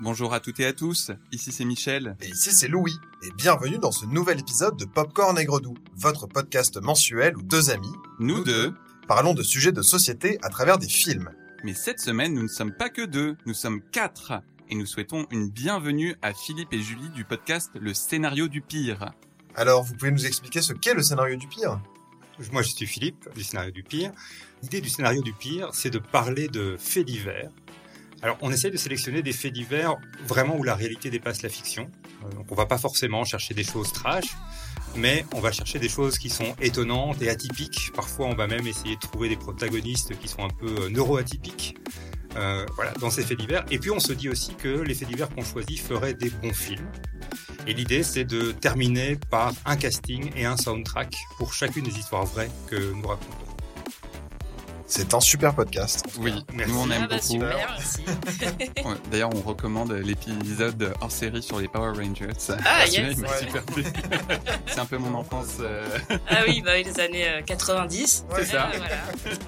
Bonjour à toutes et à tous, ici c'est Michel. Et ici c'est Louis, et bienvenue dans ce nouvel épisode de Popcorn Aigre Doux, votre podcast mensuel où deux amis, Nous, deux, parlons de sujets de société à travers des films. mais cette semaine nous ne sommes pas que deux, nous sommes quatre. Et nous souhaitons une bienvenue à Philippe et Julie du podcast Le Scénario du Pire. Alors, vous pouvez nous expliquer ce qu'est le scénario du pire? Moi, je suis Philippe, du scénario du pire. L'idée du scénario du pire, c'est de parler de faits divers. Alors, on essaye de sélectionner des faits divers vraiment où la réalité dépasse la fiction. Euh, Donc, on va pas forcément chercher des choses trash, mais on va chercher des choses qui sont étonnantes et atypiques. Parfois, on va même essayer de trouver des protagonistes qui sont un peu euh, neuroatypiques. Euh, dans ces faits divers. Et puis, on se dit aussi que les faits divers qu'on choisit feraient des bons films. Et l'idée, c'est de terminer par un casting et un soundtrack pour chacune des histoires vraies que nous racontons. C'est un super podcast. Oui, Merci. nous on aime Ah bah beaucoup. D'ailleurs, on recommande l'épisode hors série sur les Power Rangers. Ah, Celui-là, yes. Ouais. C'est un peu mon enfance. euh, Ah oui, bah oui, les années euh, 90. C'est ça. Ah, voilà.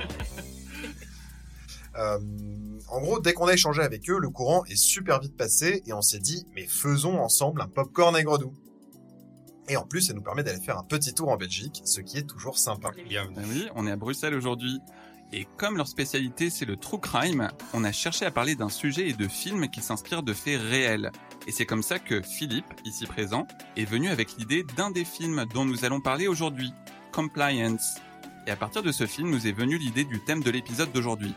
Euh, en gros, dès qu'on a échangé avec eux, le courant est super vite passé et on s'est dit, mais faisons ensemble un Popcorn Aigre Doux. Et en plus, ça nous permet d'aller faire un petit tour en Belgique, ce qui est toujours sympa. Bienvenue. Ah oui, on est à Bruxelles aujourd'hui. Et comme leur spécialité c'est le true crime, on a cherché à parler d'un sujet et de films qui s'inspirent de faits réels. Et c'est comme ça que Philippe, ici présent, est venu avec l'idée d'un des films dont nous allons parler aujourd'hui, Compliance. Et à partir de ce film nous est venue l'idée du thème de l'épisode d'aujourd'hui,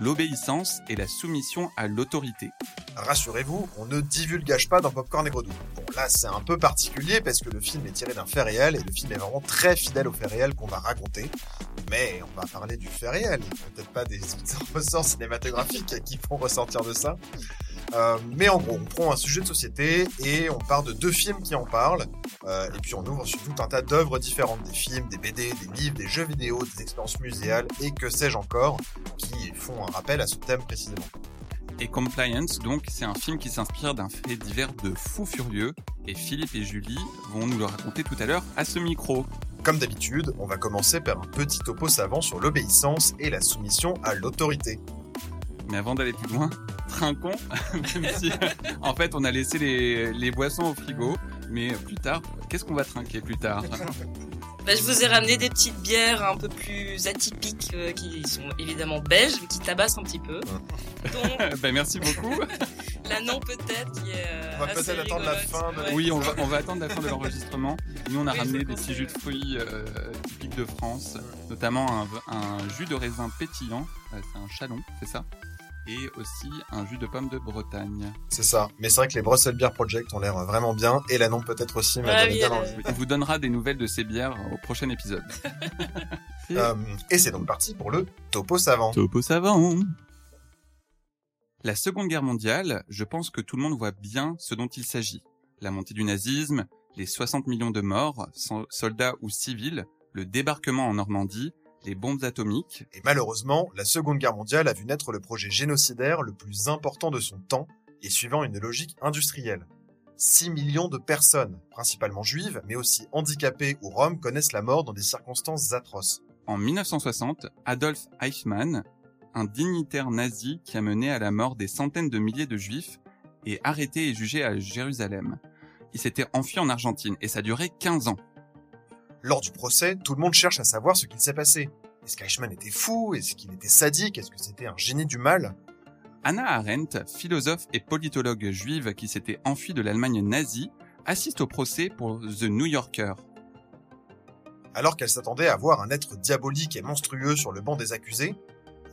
l'obéissance et la soumission à l'autorité. Rassurez-vous, on ne divulgage pas dans Popcorn Aigre Doux. Bon, là, c'est un peu particulier parce que le film est tiré d'un fait réel et le film est vraiment très fidèle au fait réel qu'on va raconter. Mais on va parler du fait réel, peut-être pas des ressorts cinématographiques qui vont ressortir de ça. Euh, mais en gros, on prend un sujet de société et on part de deux films qui en parlent. Euh, et puis on ouvre sur tout un tas d'œuvres différentes, des films, des BD, des livres, des jeux vidéo, des expériences muséales et que sais-je encore, qui font un rappel à ce thème précisément. Et Compliance, donc, c'est un film qui s'inspire d'un fait divers de fou furieux. Et Philippe et Julie vont nous le raconter tout à l'heure à ce micro. Comme d'habitude, on va commencer par un petit topo savant sur l'obéissance et la soumission à l'autorité. Mais avant d'aller plus loin, trinquons, même si en fait on a laissé les, les boissons au frigo, mais plus tard, qu'est-ce qu'on va trinquer plus tard? Bah, je vous ai ramené des petites bières un peu plus atypiques euh, qui sont évidemment belges, mais qui tabassent un petit peu. Donc, Ben merci beaucoup. la non peut-être qui est. euh, On va peut-être attendre la fin de- Ouais. Oui, on va, on va attendre la fin de l'enregistrement. Nous on a Oui, ramené des petits jus de fruits euh, typiques de France, notamment un, un jus de raisin pétillant, c'est un chalon, c'est ça? Et aussi un jus de pomme de Bretagne. C'est ça. Mais c'est vrai que les Brussels Beer Project ont l'air vraiment bien et la non peut-être aussi, mais Ah oui, bien envie. On vous donnera des nouvelles de ces bières au prochain épisode. Et- Euh, et c'est donc parti pour le topo savant. Topo savant. La Seconde Guerre mondiale, je pense que tout le monde voit bien ce dont il s'agit. La montée du nazisme, les 60 millions de morts, so- soldats ou civils, le débarquement en Normandie, les bombes atomiques, Et malheureusement, la Seconde Guerre mondiale a vu naître le projet génocidaire le plus important de son temps et suivant une logique industrielle. 6 millions de personnes, principalement juives, mais aussi handicapées ou roms, connaissent la mort dans des circonstances atroces. En 1960, Adolf Eichmann, un dignitaire nazi qui a mené à la mort des centaines de milliers de juifs, est arrêté et jugé à Jérusalem. Il s'était enfui en Argentine et ça duré 15 ans. Lors du procès, tout le monde cherche à savoir ce qu'il s'est passé. Est-ce qu'Eichmann était fou? Est-ce qu'il était sadique? Est-ce que c'était un génie du mal? Anna Arendt, philosophe et politologue juive qui s'était enfuie de l'Allemagne nazie, assiste au procès pour The New Yorker. Alors qu'elle s'attendait à voir un être diabolique et monstrueux sur le banc des accusés,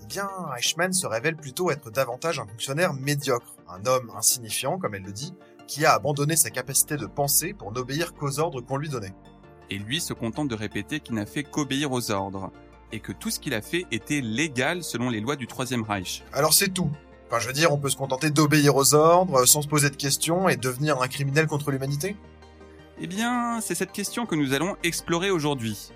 eh bien, Eichmann se révèle plutôt être davantage un fonctionnaire médiocre, un homme insignifiant, comme elle le dit, qui a abandonné sa capacité de penser pour n'obéir qu'aux ordres qu'on lui donnait. Et lui se contente de répéter qu'il n'a fait qu'obéir aux ordres, et que tout ce qu'il a fait était légal selon les lois du Troisième Reich. Alors c'est tout. Enfin, je veux dire, on peut se contenter d'obéir aux ordres, sans se poser de questions, et devenir un criminel contre l'humanité? Eh bien, c'est cette question que nous allons explorer aujourd'hui.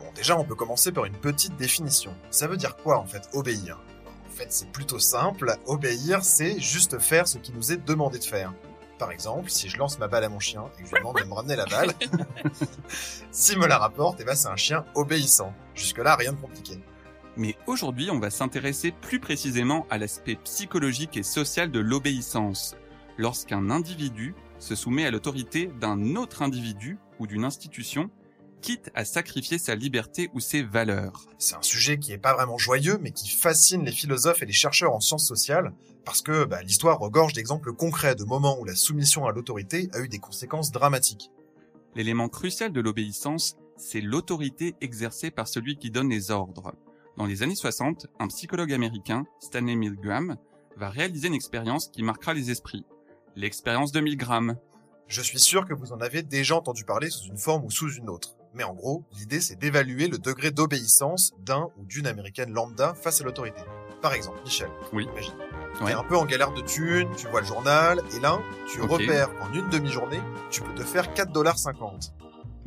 Bon, déjà, on peut commencer par une petite définition. Ça veut dire quoi, en fait, obéir? En fait, c'est plutôt simple. Obéir, c'est juste faire ce qui nous est demandé de faire. Par exemple, si je lance ma balle à mon chien et que je lui demande de me ramener la balle, s'il me la rapporte, eh ben, c'est un chien obéissant. Jusque-là, rien de compliqué. Mais aujourd'hui, on va s'intéresser plus précisément à l'aspect psychologique et social de l'obéissance. lorsqu'un individu se soumet à l'autorité d'un autre individu ou d'une institution, quitte à sacrifier sa liberté ou ses valeurs. C'est un sujet qui est pas vraiment joyeux, mais qui fascine les philosophes et les chercheurs en sciences sociales, parce que bah, l'histoire regorge d'exemples concrets de moments où la soumission à l'autorité a eu des conséquences dramatiques. L'élément crucial de l'obéissance, c'est l'autorité exercée par celui qui donne les ordres. Dans les années 60, un psychologue américain, Stanley Milgram, va réaliser une expérience qui marquera les esprits. L'expérience de Milgram. Je suis sûr que vous en avez déjà entendu parler sous une forme ou sous une autre. Mais en gros, l'idée c'est d'évaluer le degré d'obéissance d'un ou d'une américaine lambda face à l'autorité. Par exemple, Michel. Oui. Imagine. Ouais. T'es un peu en galère de thunes, tu vois le journal, et là, tu repères qu'en une demi-journée, tu peux te faire 4,50$.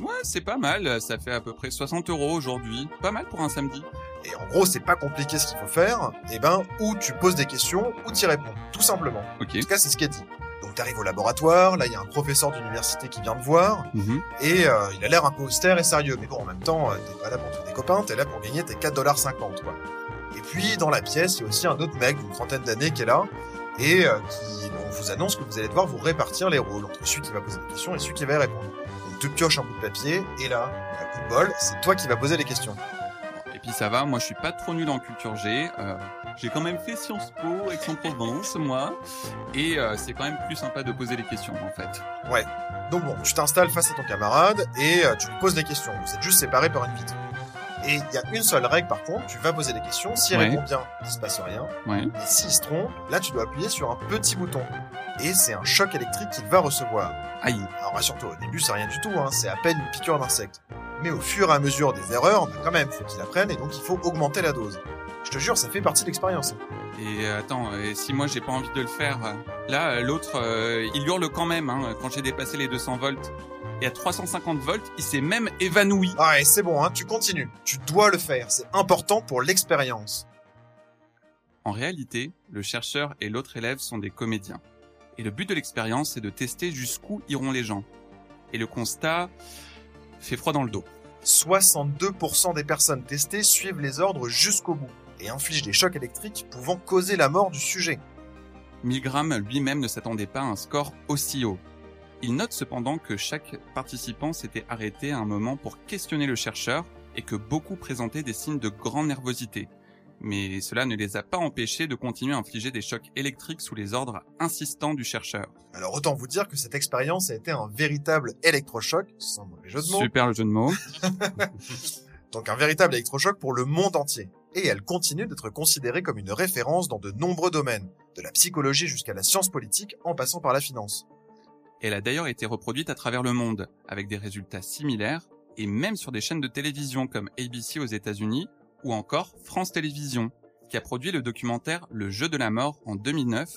Ouais, c'est pas mal, ça fait à peu près 60 euros aujourd'hui. Pas mal pour un samedi. Et en gros, c'est pas compliqué ce qu'il faut faire. Et ben, ou tu poses des questions, ou tu réponds. Tout simplement. Ok. En tout cas, c'est ce qu'elle dit. Donc t'arrives au laboratoire, là il y a un professeur d'université qui vient te voir, Mhm. et euh, il a l'air un peu austère et sérieux. Mais bon, en même temps, euh, t'es pas là pour tous tes copains, t'es là pour gagner tes 4,50$, quoi. Puis, dans la pièce, il y a aussi un autre mec d'une trentaine d'années qui est là, et euh, qui on vous annonce que vous allez devoir vous répartir les rôles entre celui qui va poser des questions et celui qui va y répondre. Donc tu pioches un bout de papier, et là, à coup de bol, c'est toi qui vas poser les questions. Et puis ça va, moi je suis pas trop nul en culture G. euh, j'ai quand même fait Sciences Po, Aix-en-Provence, moi. Et euh, c'est quand même plus sympa de poser les questions, en fait. Donc bon, tu t'installes face à ton camarade et tu lui poses des questions. Vous êtes juste séparés par une vitre. Et il y a une seule règle par contre, tu vas poser des questions, s'il Ouais. répond bien, il se passe rien. Ouais. Et s'il se trompe, là tu dois appuyer sur un petit bouton. Et c'est un choc électrique qu'il va recevoir. Aïe. Alors rassure-toi, au début c'est rien du tout, hein, c'est à peine une piqûre d'insecte. Mais au fur et à mesure des erreurs, bah, quand même, faut qu'il apprenne et donc il faut augmenter la dose. Je te jure, ça fait partie de l'expérience. Et euh, attends, et si moi j'ai pas envie de le faire, euh, là euh, l'autre euh, il hurle quand même hein, quand j'ai dépassé les 200 volts. Et à 350 volts, il s'est même évanoui. Ah et c'est bon, hein, tu continues. Tu dois le faire, c'est important pour l'expérience. En réalité, le chercheur et l'autre élève sont des comédiens. Et le but de l'expérience, c'est de tester jusqu'où iront les gens. Et le constat fait froid dans le dos. 62% des personnes testées suivent les ordres jusqu'au bout et infligent des chocs électriques pouvant causer la mort du sujet. Milgram lui-même ne s'attendait pas à un score aussi haut. Il note cependant que chaque participant s'était arrêté à un moment pour questionner le chercheur et que beaucoup présentaient des signes de grande nervosité. Mais cela ne les a pas empêchés de continuer à infliger des chocs électriques sous les ordres insistants du chercheur. Alors autant vous dire que cette expérience a été un véritable électrochoc, sans mauvais jeu de mots, Super le jeu de mots. donc un véritable électrochoc pour le monde entier. Et elle continue d'être considérée comme une référence dans de nombreux domaines, de la psychologie jusqu'à la science politique en passant par la finance. Elle a d'ailleurs été reproduite à travers le monde, avec des résultats similaires, et même sur des chaînes de télévision comme ABC aux États-Unis, ou encore France Télévisions, qui a produit le documentaire Le jeu de la mort en 2009,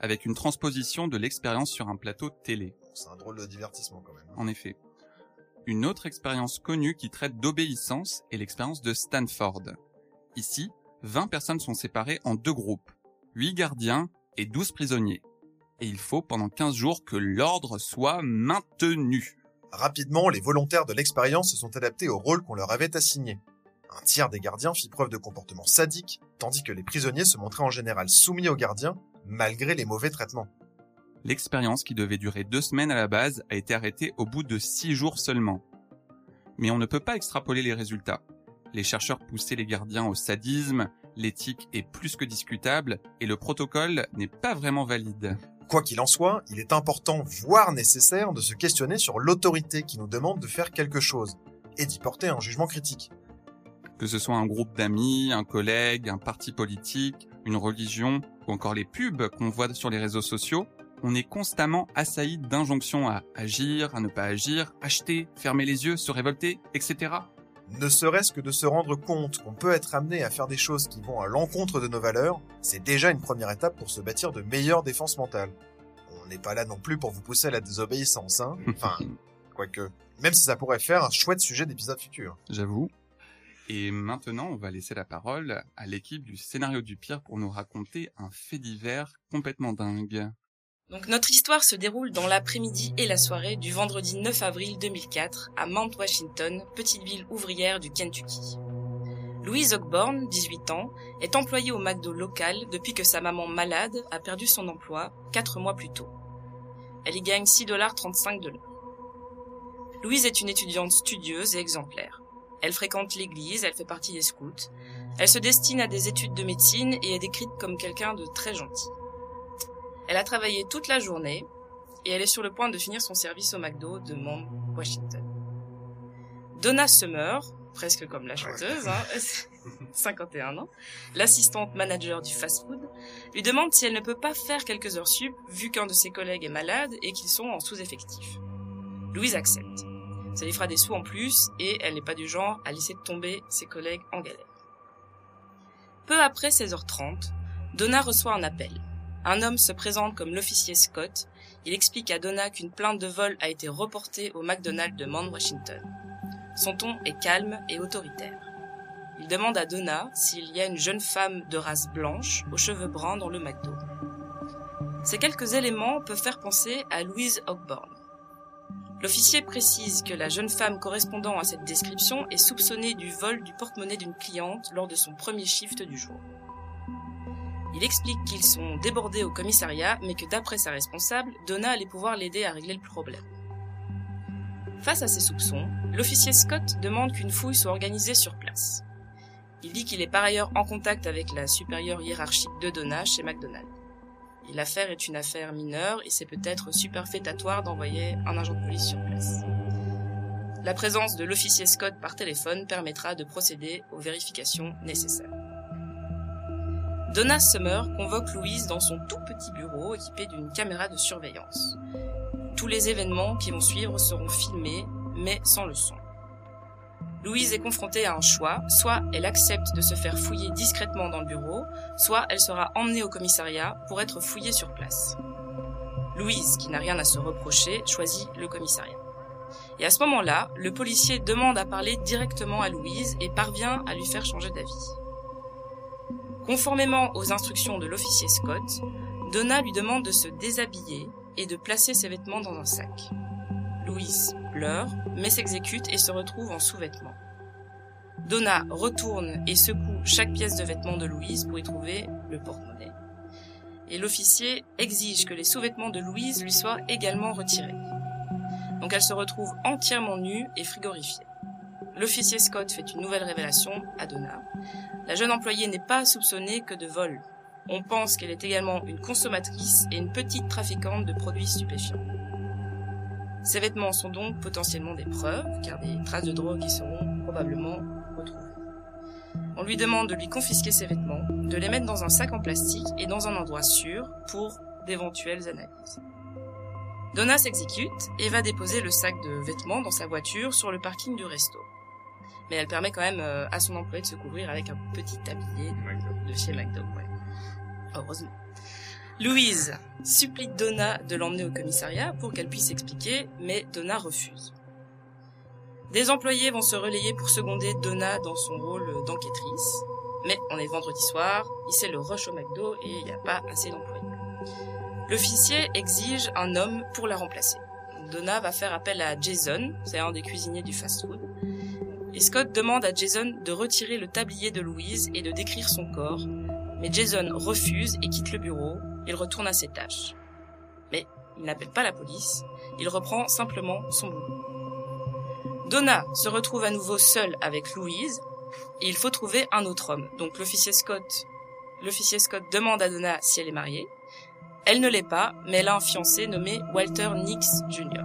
avec une transposition de l'expérience sur un plateau télé. C'est un drôle de divertissement quand même. hein. En effet. Une autre expérience connue qui traite d'obéissance est l'expérience de Stanford. Ici, 20 personnes sont séparées en deux groupes, 8 gardiens et 12 prisonniers. Et il faut pendant 15 jours que l'ordre soit maintenu. Rapidement, les volontaires de l'expérience se sont adaptés au rôle qu'on leur avait assigné. Un tiers des gardiens fit preuve de comportement sadique, tandis que les prisonniers se montraient en général soumis aux gardiens, malgré les mauvais traitements. L'expérience qui devait durer deux semaines à la base a été arrêtée au bout de six jours seulement. Mais on ne peut pas extrapoler les résultats. Les chercheurs poussaient les gardiens au sadisme, l'éthique est plus que discutable et le protocole n'est pas vraiment valide. Quoi qu'il en soit, il est important, voire nécessaire, de se questionner sur l'autorité qui nous demande de faire quelque chose, et d'y porter un jugement critique. Que ce soit un groupe d'amis, un collègue, un parti politique, une religion ou encore les pubs qu'on voit sur les réseaux sociaux, on est constamment assailli d'injonctions à agir, à ne pas agir, acheter, fermer les yeux, se révolter, etc. Ne serait-ce que de se rendre compte qu'on peut être amené à faire des choses qui vont à l'encontre de nos valeurs, c'est déjà une première étape pour se bâtir de meilleures défenses mentales. On n'est pas là non plus pour vous pousser à la désobéissance, hein. Enfin, quoique. Même si ça pourrait faire un chouette sujet d'épisode futur. J'avoue. Et maintenant, on va laisser la parole à l'équipe du scénario du pire pour nous raconter un fait divers complètement dingue. Donc notre histoire se déroule dans l'après-midi et la soirée du vendredi 9 avril 2004 à Mount Washington, petite ville ouvrière du Kentucky. Louise Ogborn, 18 ans, est employée au McDo local depuis que sa maman malade a perdu son emploi quatre mois plus tôt. Elle y gagne 6,35 dollars. Louise est une étudiante studieuse et exemplaire. Elle fréquente l'église, elle fait partie des scouts. Elle se destine à des études de médecine et est décrite comme quelqu'un de très gentil. Elle a travaillé toute la journée et elle est sur le point de finir son service au McDo de Mount Washington. Donna Summer, presque comme la chanteuse, hein, 51 ans, l'assistante manager du fast-food, lui demande si elle ne peut pas faire quelques heures sup vu qu'un de ses collègues est malade et qu'ils sont en sous-effectif. Louise accepte. Ça lui fera des sous en plus et elle n'est pas du genre à laisser tomber ses collègues en galère. Peu après 16h30, Donna reçoit un appel. Un homme se présente comme l'officier Scott. Il explique à Donna qu'une plainte de vol a été reportée au McDonald's de Mount Washington. Son ton est calme et autoritaire. Il demande à Donna s'il y a une jeune femme de race blanche aux cheveux bruns dans le McDo. Ces quelques éléments peuvent faire penser à Louise Ogborn. L'officier précise que la jeune femme correspondant à cette description est soupçonnée du vol du porte-monnaie d'une cliente lors de son premier shift du jour. Il explique qu'ils sont débordés au commissariat, mais que d'après sa responsable, Donna allait pouvoir l'aider à régler le problème. Face à ces soupçons, l'officier Scott demande qu'une fouille soit organisée sur place. Il dit qu'il est par ailleurs en contact avec la supérieure hiérarchique de Donna chez McDonald's. Et l'affaire est une affaire mineure et c'est peut-être superfétatoire d'envoyer un agent de police sur place. La présence de l'officier Scott par téléphone permettra de procéder aux vérifications nécessaires. Donna Summer convoque Louise dans son tout petit bureau équipé d'une caméra de surveillance. Tous les événements qui vont suivre seront filmés, mais sans le son. Louise est confrontée à un choix, soit elle accepte de se faire fouiller discrètement dans le bureau, soit elle sera emmenée au commissariat pour être fouillée sur place. Louise, qui n'a rien à se reprocher, choisit le commissariat. Et à ce moment-là, le policier demande à parler directement à Louise et parvient à lui faire changer d'avis. Conformément aux instructions de l'officier Scott, Donna lui demande de se déshabiller et de placer ses vêtements dans un sac. Louise pleure, mais s'exécute et se retrouve en sous-vêtements. Donna retourne et secoue chaque pièce de vêtement de Louise pour y trouver le porte-monnaie. Et l'officier exige que les sous-vêtements de Louise lui soient également retirés. Donc elle se retrouve entièrement nue et frigorifiée. L'officier Scott fait une nouvelle révélation à Donna. La jeune employée n'est pas soupçonnée que de vol. On pense qu'elle est également une consommatrice et une petite trafiquante de produits stupéfiants. Ces vêtements sont donc potentiellement des preuves, car des traces de drogue y seront probablement retrouvées. On lui demande de lui confisquer ses vêtements, de les mettre dans un sac en plastique et dans un endroit sûr pour d'éventuelles analyses. Donna s'exécute et va déposer le sac de vêtements dans sa voiture sur le parking du resto. Mais elle permet quand même euh, à son employé de se couvrir avec un petit tablier de chez McDo. Ouais. Heureusement. Louise supplie Donna de l'emmener au commissariat pour qu'elle puisse expliquer, mais Donna refuse. Des employés vont se relayer pour seconder Donna dans son rôle d'enquêtrice, mais on est vendredi soir, il c'est le rush au McDo et il n'y a pas assez d'employés. L'officier exige un homme pour la remplacer. Donna va faire appel à Jason, c'est un des cuisiniers du fast-food, et Scott demande à Jason de retirer le tablier de Louise et de décrire son corps, mais Jason refuse et quitte le bureau, il retourne à ses tâches. Mais il n'appelle pas la police, il reprend simplement son boulot. Donna se retrouve à nouveau seule avec Louise, et il faut trouver un autre homme. Donc l'officier Scott, l'officier Scott demande à Donna si elle est mariée. Elle ne l'est pas, mais elle a un fiancé nommé Walter Nix Jr.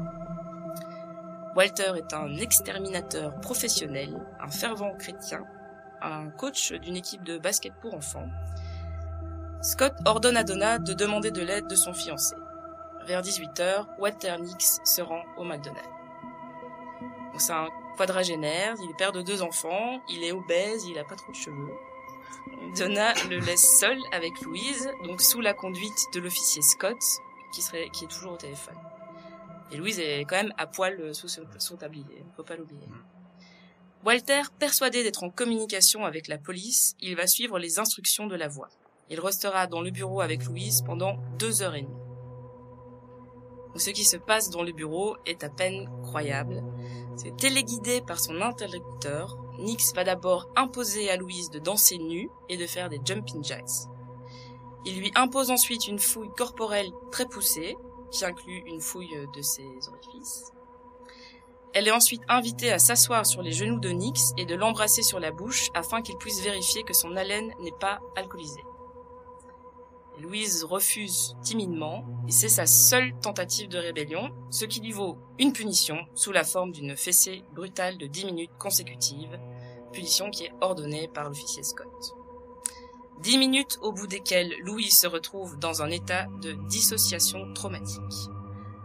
Walter est un exterminateur professionnel, un fervent chrétien, un coach d'une équipe de basket pour enfants. Scott ordonne à Donna de demander de l'aide de son fiancé. Vers 18h, Walter Nix se rend au McDonald's. C'est un quadragénaire, il est père de deux enfants, il est obèse, il a pas trop de cheveux. Donna le laisse seul avec Louise, donc sous la conduite de l'officier Scott, qui, serait, qui est toujours au téléphone. Et Louise est quand même à poil sous son, tablier, faut pas l'oublier. Walter, persuadé d'être en communication avec la police, il va suivre les instructions de la voix. Il restera dans le bureau avec Louise pendant deux heures et demie. Ce qui se passe dans le bureau est à peine croyable. C'est téléguidé par son interlocuteur. Nix va d'abord imposer à Louise de danser nue et de faire des jumping jacks. Il lui impose ensuite une fouille corporelle très poussée, qui inclut une fouille de ses orifices. Elle est ensuite invitée à s'asseoir sur les genoux de Nix et de l'embrasser sur la bouche afin qu'il puisse vérifier que son haleine n'est pas alcoolisée. Louise refuse timidement et c'est sa seule tentative de rébellion, ce qui lui vaut une punition sous la forme d'une fessée brutale de 10 minutes consécutives, punition qui est ordonnée par l'officier Scott. 10 minutes au bout desquelles Louise se retrouve dans un état de dissociation traumatique.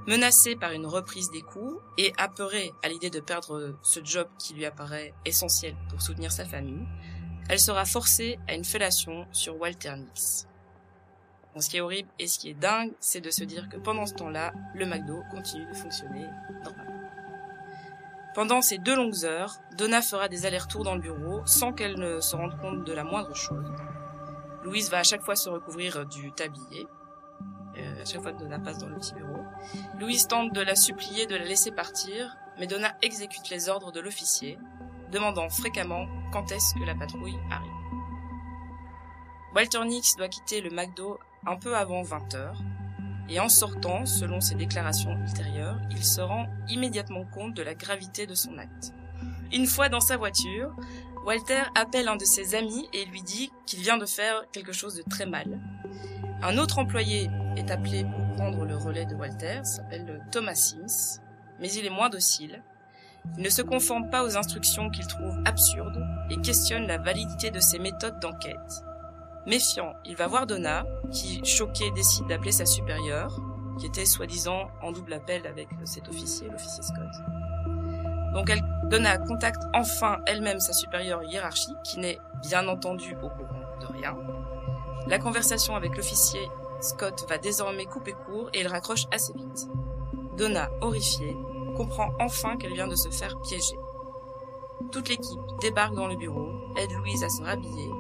Menacée par une reprise des coups et apeurée à l'idée de perdre ce job qui lui apparaît essentiel pour soutenir sa famille, elle sera forcée à une fellation sur Walter Nix ce qui est horrible et ce qui est dingue, c'est de se dire que pendant ce temps-là, le McDo continue de fonctionner normalement. Pendant ces deux longues heures, Donna fera des allers-retours dans le bureau sans qu'elle ne se rende compte de la moindre chose. Louise va à chaque fois se recouvrir du tablier. Euh, à chaque fois que Donna passe dans le petit bureau. Louise tente de la supplier de la laisser partir, mais Donna exécute les ordres de l'officier, demandant fréquemment quand est-ce que la patrouille arrive. Walter Nix doit quitter le McDo un peu avant 20 heures, et en sortant, selon ses déclarations ultérieures, il se rend immédiatement compte de la gravité de son acte. Une fois dans sa voiture, Walter appelle un de ses amis et lui dit qu'il vient de faire quelque chose de très mal. Un autre employé est appelé pour prendre le relais de Walter, s'appelle Thomas Sims, mais il est moins docile. Il ne se conforme pas aux instructions qu'il trouve absurdes et questionne la validité de ses méthodes d'enquête. Méfiant, il va voir Donna, qui, choquée, décide d'appeler sa supérieure, qui était soi-disant en double appel avec cet officier, l'officier Scott. Donc elle, Donna contacte enfin elle-même sa supérieure hiérarchique, qui n'est bien entendu au courant de rien. La conversation avec l'officier Scott va désormais couper court et il raccroche assez vite. Donna, horrifiée, comprend enfin qu'elle vient de se faire piéger. Toute l'équipe débarque dans le bureau, aide Louise à se rhabiller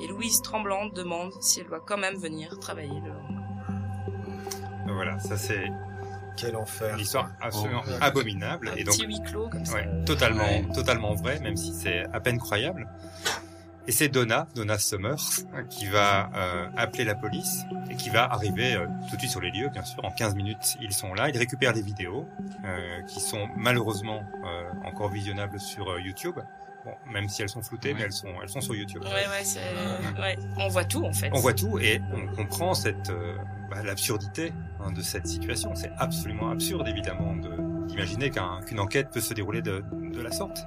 et Louise tremblante demande si elle doit quand même venir travailler le lendemain. Voilà, ça c'est quel enfer. Une histoire absolument abominable. Un et donc, petit huis clos comme ça. totalement, totalement vrai, même si c'est à peine croyable. Et c'est Donna, Donna Summers, qui va euh, appeler la police et qui va arriver euh, tout de suite sur les lieux, bien sûr. En 15 minutes, ils sont là. Ils récupèrent les vidéos euh, qui sont malheureusement encore visionnables sur YouTube. Bon, même si elles sont floutées, mais elles sont, elles sont sur YouTube. Ouais, ouais, c'est, ouais. On voit tout, en fait. On voit tout et on comprend cette, euh, bah, l'absurdité hein, de cette situation. C'est absolument absurde, évidemment, de, d'imaginer qu'une enquête peut se dérouler de, de la sorte.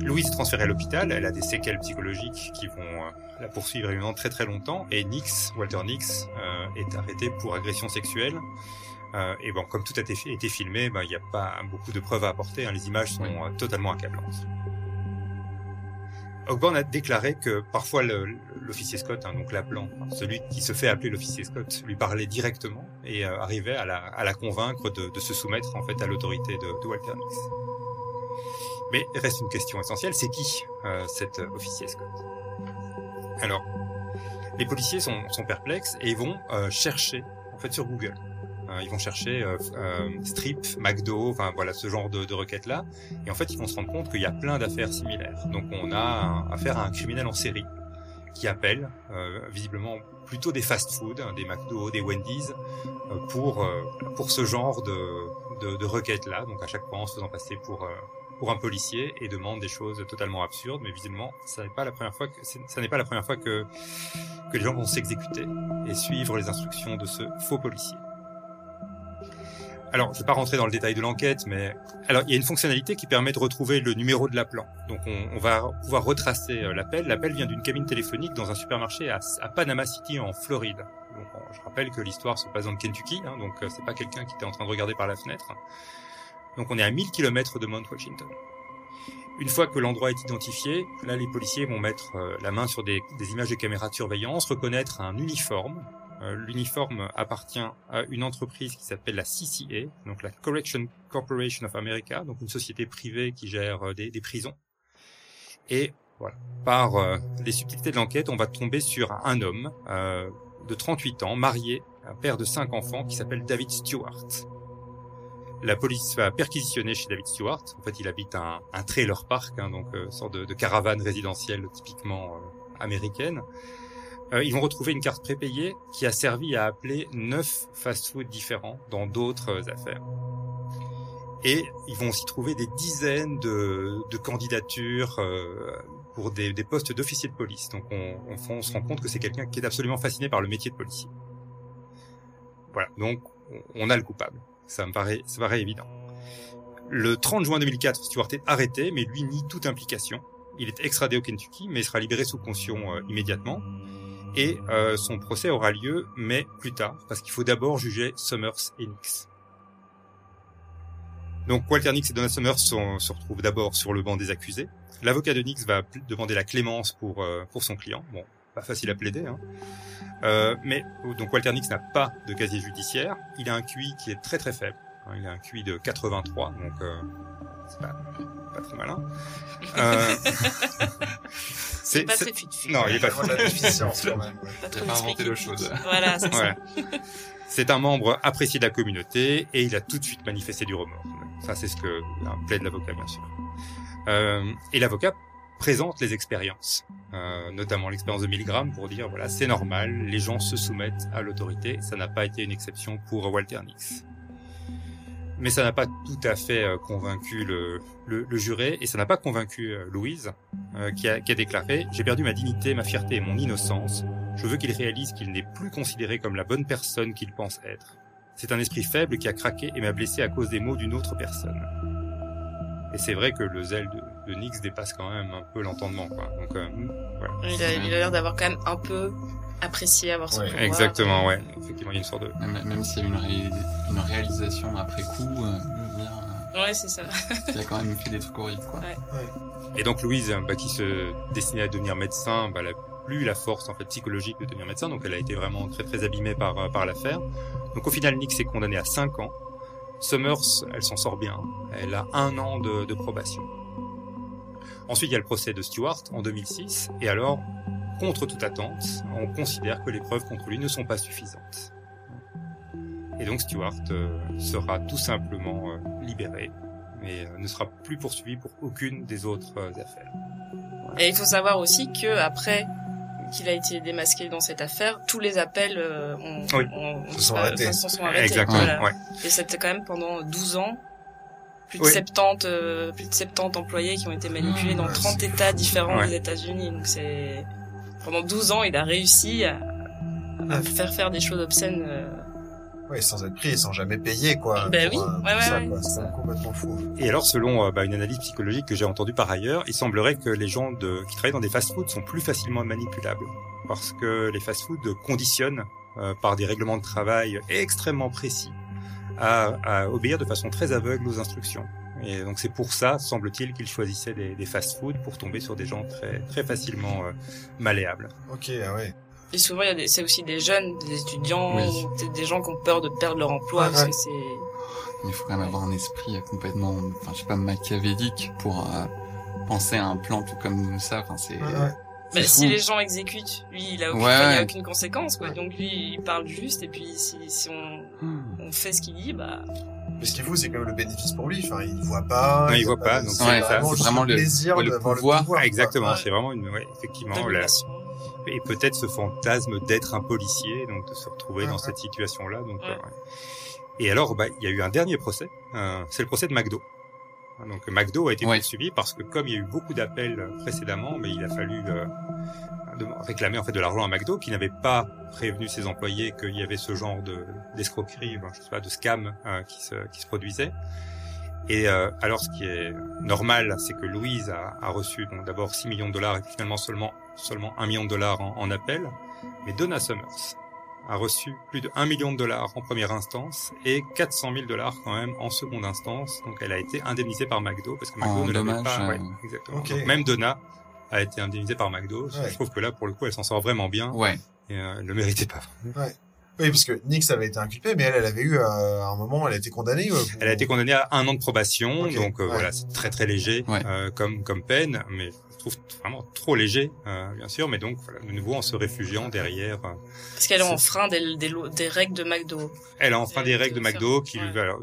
Louise est transférée à l'hôpital, elle a des séquelles psychologiques qui vont euh, la poursuivre évidemment très très longtemps, et Nix, Walter Nix, euh, est arrêté pour agression sexuelle. Euh, et bon, comme tout a été, été filmé, ben, il n'y a pas beaucoup de preuves à apporter, hein, les images sont euh, totalement accablantes. Ogborn a déclaré que parfois l'officier Scott, hein, donc l'appelant, celui qui se fait appeler l'officier Scott, lui parlait directement et euh, arrivait à la, convaincre de, se soumettre en fait à l'autorité de, Walter Nix. Mais reste une question essentielle, c'est qui euh, cet officier Scott? Alors, les policiers sont, perplexes et vont euh, chercher en fait sur Google ils vont chercher euh, euh, strip, McDo, enfin voilà ce genre de, de requêtes là. Et en fait, ils vont se rendre compte qu'il y a plein d'affaires similaires. Donc on a affaire à un criminel en série qui appelle visiblement plutôt des fast-food, hein, des McDo, des Wendy's, pour pour ce genre de, de, de requêtes là. Donc à chaque fois en se faisant passer pour pour un policier et demande des choses totalement absurdes, mais visiblement, ça n'est pas la première fois que ça n'est pas la première fois que que les gens vont s'exécuter et suivre les instructions de ce faux policier. Alors, je ne vais pas rentrer dans le détail de l'enquête, mais alors il y a une fonctionnalité qui permet de retrouver le numéro de l'appelant. Donc, on, va pouvoir retracer euh, l'appel. L'appel vient d'une cabine téléphonique dans un supermarché à, Panama City, en Floride. Donc, je rappelle que l'histoire se passe dans le Kentucky, hein, donc euh, c'est pas quelqu'un qui était en train de regarder par la fenêtre. Donc, on est à 1000 km de Mount Washington. Une fois que l'endroit est identifié, là, les policiers vont mettre euh, la main sur des, des images de caméras de surveillance, reconnaître un uniforme, l'uniforme appartient à une entreprise qui s'appelle la CCA, donc la Correction Corporation of America, donc une société privée qui gère euh, des, prisons. Et voilà, par euh, les subtilités de l'enquête, on va tomber sur un homme euh, de 38 ans, marié, père de cinq enfants, qui s'appelle David Stewart. La police va perquisitionner chez David Stewart. En fait, il habite un, trailer park, hein, donc sorte de, caravane résidentielle typiquement américaine. Euh, ils vont retrouver une carte prépayée qui a servi à appeler neuf fast-foods différents dans d'autres euh, affaires. Et ils vont aussi trouver des dizaines de, de candidatures euh, pour des, des postes d'officier de police. Donc on, on, on se rend compte que c'est quelqu'un qui est absolument fasciné par le métier de policier. Voilà, donc on a le coupable. Ça me paraît, ça paraît évident. Le 30 juin 2004, Stewart est arrêté, mais lui nie toute implication. Il est extradé au Kentucky, mais il sera libéré sous caution euh, immédiatement. Et euh, son procès aura lieu, mais plus tard, parce qu'il faut d'abord juger Summers et Nix. Donc Walter Nix et Donna Summers se retrouvent d'abord sur le banc des accusés. L'avocat de Nix va demander la clémence pour, euh, pour son client. Bon, pas facile à plaider. Hein. Euh, mais donc Walter Nix n'a pas de casier judiciaire. Il a un QI qui est très très faible. Hein, il a un QI de 83, donc euh, c'est pas, pas très malin. Euh, c'est pas très Non, il est pas de la déficience, quand même. ouais. Pas Il trop a pas inventé. Voilà, c'est. Ouais. C'est un membre apprécié de la communauté et il a tout de suite manifesté du remords. Ça, c'est ce que plaide l'avocat, bien sûr. Euh, et l'avocat présente les expériences, euh, notamment l'expérience de Milgram, pour dire voilà, c'est normal, les gens se soumettent à l'autorité. Ça n'a pas été une exception pour Walter Nix. Mais ça n'a pas tout à fait euh, convaincu le, le, le juré et ça n'a pas convaincu euh, Louise, euh, qui, a, qui a déclaré J'ai perdu ma dignité, ma fierté et mon innocence. Je veux qu'il réalise qu'il n'est plus considéré comme la bonne personne qu'il pense être. C'est un esprit faible qui a craqué et m'a blessé à cause des mots d'une autre personne. Et c'est vrai que le zèle de, de Nix dépasse quand même un peu l'entendement. Quoi. Donc, euh, voilà. Il a il a l'air d'avoir quand même un peu apprécié avoir son Ouais, pouvoir. Exactement, ouais. Effectivement, il y a une sorte de... Même, même s'il y a une, ré- une réalisation après coup, euh, dire, Ouais, c'est ça. euh, il a quand même fait des trucs horribles, quoi. Et donc Louise, bah, qui se destinait à devenir médecin, bah, elle a plus la force en fait psychologique de devenir médecin, donc elle a été vraiment très très abîmée par euh, par l'affaire. Donc au final, Nix est condamné à 5 ans. Summers, elle s'en sort bien. Elle a un an de, de probation. Ensuite, il y a le procès de Stewart en 2006, et alors, contre toute attente, on considère que les preuves contre lui ne sont pas suffisantes. Et donc Stewart euh, sera tout simplement euh, libéré, mais euh, ne sera plus poursuivi pour aucune des autres euh, affaires. Et il faut savoir aussi que après qu'il a été démasqué dans cette affaire, tous les appels euh, ont, Oui. ont- Se sont ont- arrêtés. enfin, se sont arrêtés. Exactement, Voilà. ouais. Et c'était quand même pendant 12 ans. Plus de Oui. 70, euh, plus de 70 employés qui ont été manipulés dans Ouais, 30 c'est États fou. différents Ouais. des États-Unis. Donc c'est pendant 12 ans, il a réussi à, à faire faire des choses obscènes. euh. Ouais, sans être pris et sans jamais payer, quoi. Ben pour, oui, euh, ouais, ouais, ça, quoi. c'est complètement fou. Et alors, selon euh, bah, une analyse psychologique que j'ai entendue par ailleurs, il semblerait que les gens de, qui travaillent dans des fast-foods sont plus facilement manipulables parce que les fast-foods conditionnent euh, par des règlements de travail extrêmement précis à, à obéir de façon très aveugle aux instructions. Et donc c'est pour ça, semble-t-il, qu'ils choisissaient des, des fast-foods pour tomber sur des gens très très facilement euh, malléables. Ok, ah ouais. Et souvent, il y a des- c'est aussi des jeunes, des étudiants, Oui. des gens qui ont peur de perdre leur emploi Ouais, parce ouais. que c'est Mais il faut quand même avoir un esprit euh, complètement, enfin, je sais pas, machiavélique pour euh, penser à un plan tout comme ça. Enfin, c'est. Ouais. Bah, fou. si les gens exécutent, lui, il a aucune, Ouais, enfin, il y a ouais. aucune conséquence, quoi. Donc lui, il parle juste, et puis si, si on, Hmm. on fait ce qu'il dit, bah, Mais ce qui est fou, c'est quand même le bénéfice pour lui. Enfin, il voit pas. Non, il a voit pas, donc c'est c'est vraiment, vraiment le plaisir ouais, le pouvoir. le pouvoir. Ah, exactement, Ouais. c'est vraiment une, ouais, effectivement, la- et peut-être ce fantasme d'être un policier, donc de se retrouver Ouais, dans ouais. cette situation-là. Donc, Ouais. ouais. Et alors, bah, il y a eu un dernier procès. euh, c'est le procès de McDo. Donc McDo a été Ouais. poursuivi parce que comme il y a eu beaucoup d'appels précédemment, mais il a fallu euh, réclamer en fait de l'argent à McDo qui n'avait pas prévenu ses employés qu'il y avait ce genre de d'escroquerie, enfin, je sais pas, de scam euh, qui se qui se produisait. Et euh, alors, ce qui est normal, c'est que Louise a, a reçu donc d'abord 6 millions de dollars et finalement seulement seulement 1 million de dollars en, en appel. Mais Donna Summers a reçu plus de 1 million de dollars en première instance et 400 000 dollars quand même en seconde instance. Donc elle a été indemnisée par McDo parce que McDo En ne l'avait pas. euh, ouais, exactement. Ok. Donc même Donna a été indemnisée par McDo. Ouais. Je trouve que là, pour le coup, elle s'en sort vraiment bien Ouais. et euh, elle le méritait pas. Oui, parce que Nix avait été inculpé, mais elle, elle avait eu, euh, à un moment, elle a été condamnée. euh, pour- Elle a été condamnée à un an de probation, donc euh, ouais. voilà, c'est très très léger Ouais. euh, comme comme peine, mais je trouve vraiment trop léger, euh, bien sûr. Mais donc voilà, de nouveau en se réfugiant derrière, euh, Parce qu'elle a enfreint des, des, des règles de McDo. elle a enfreint des règles de McDo qui lui ouais. alors,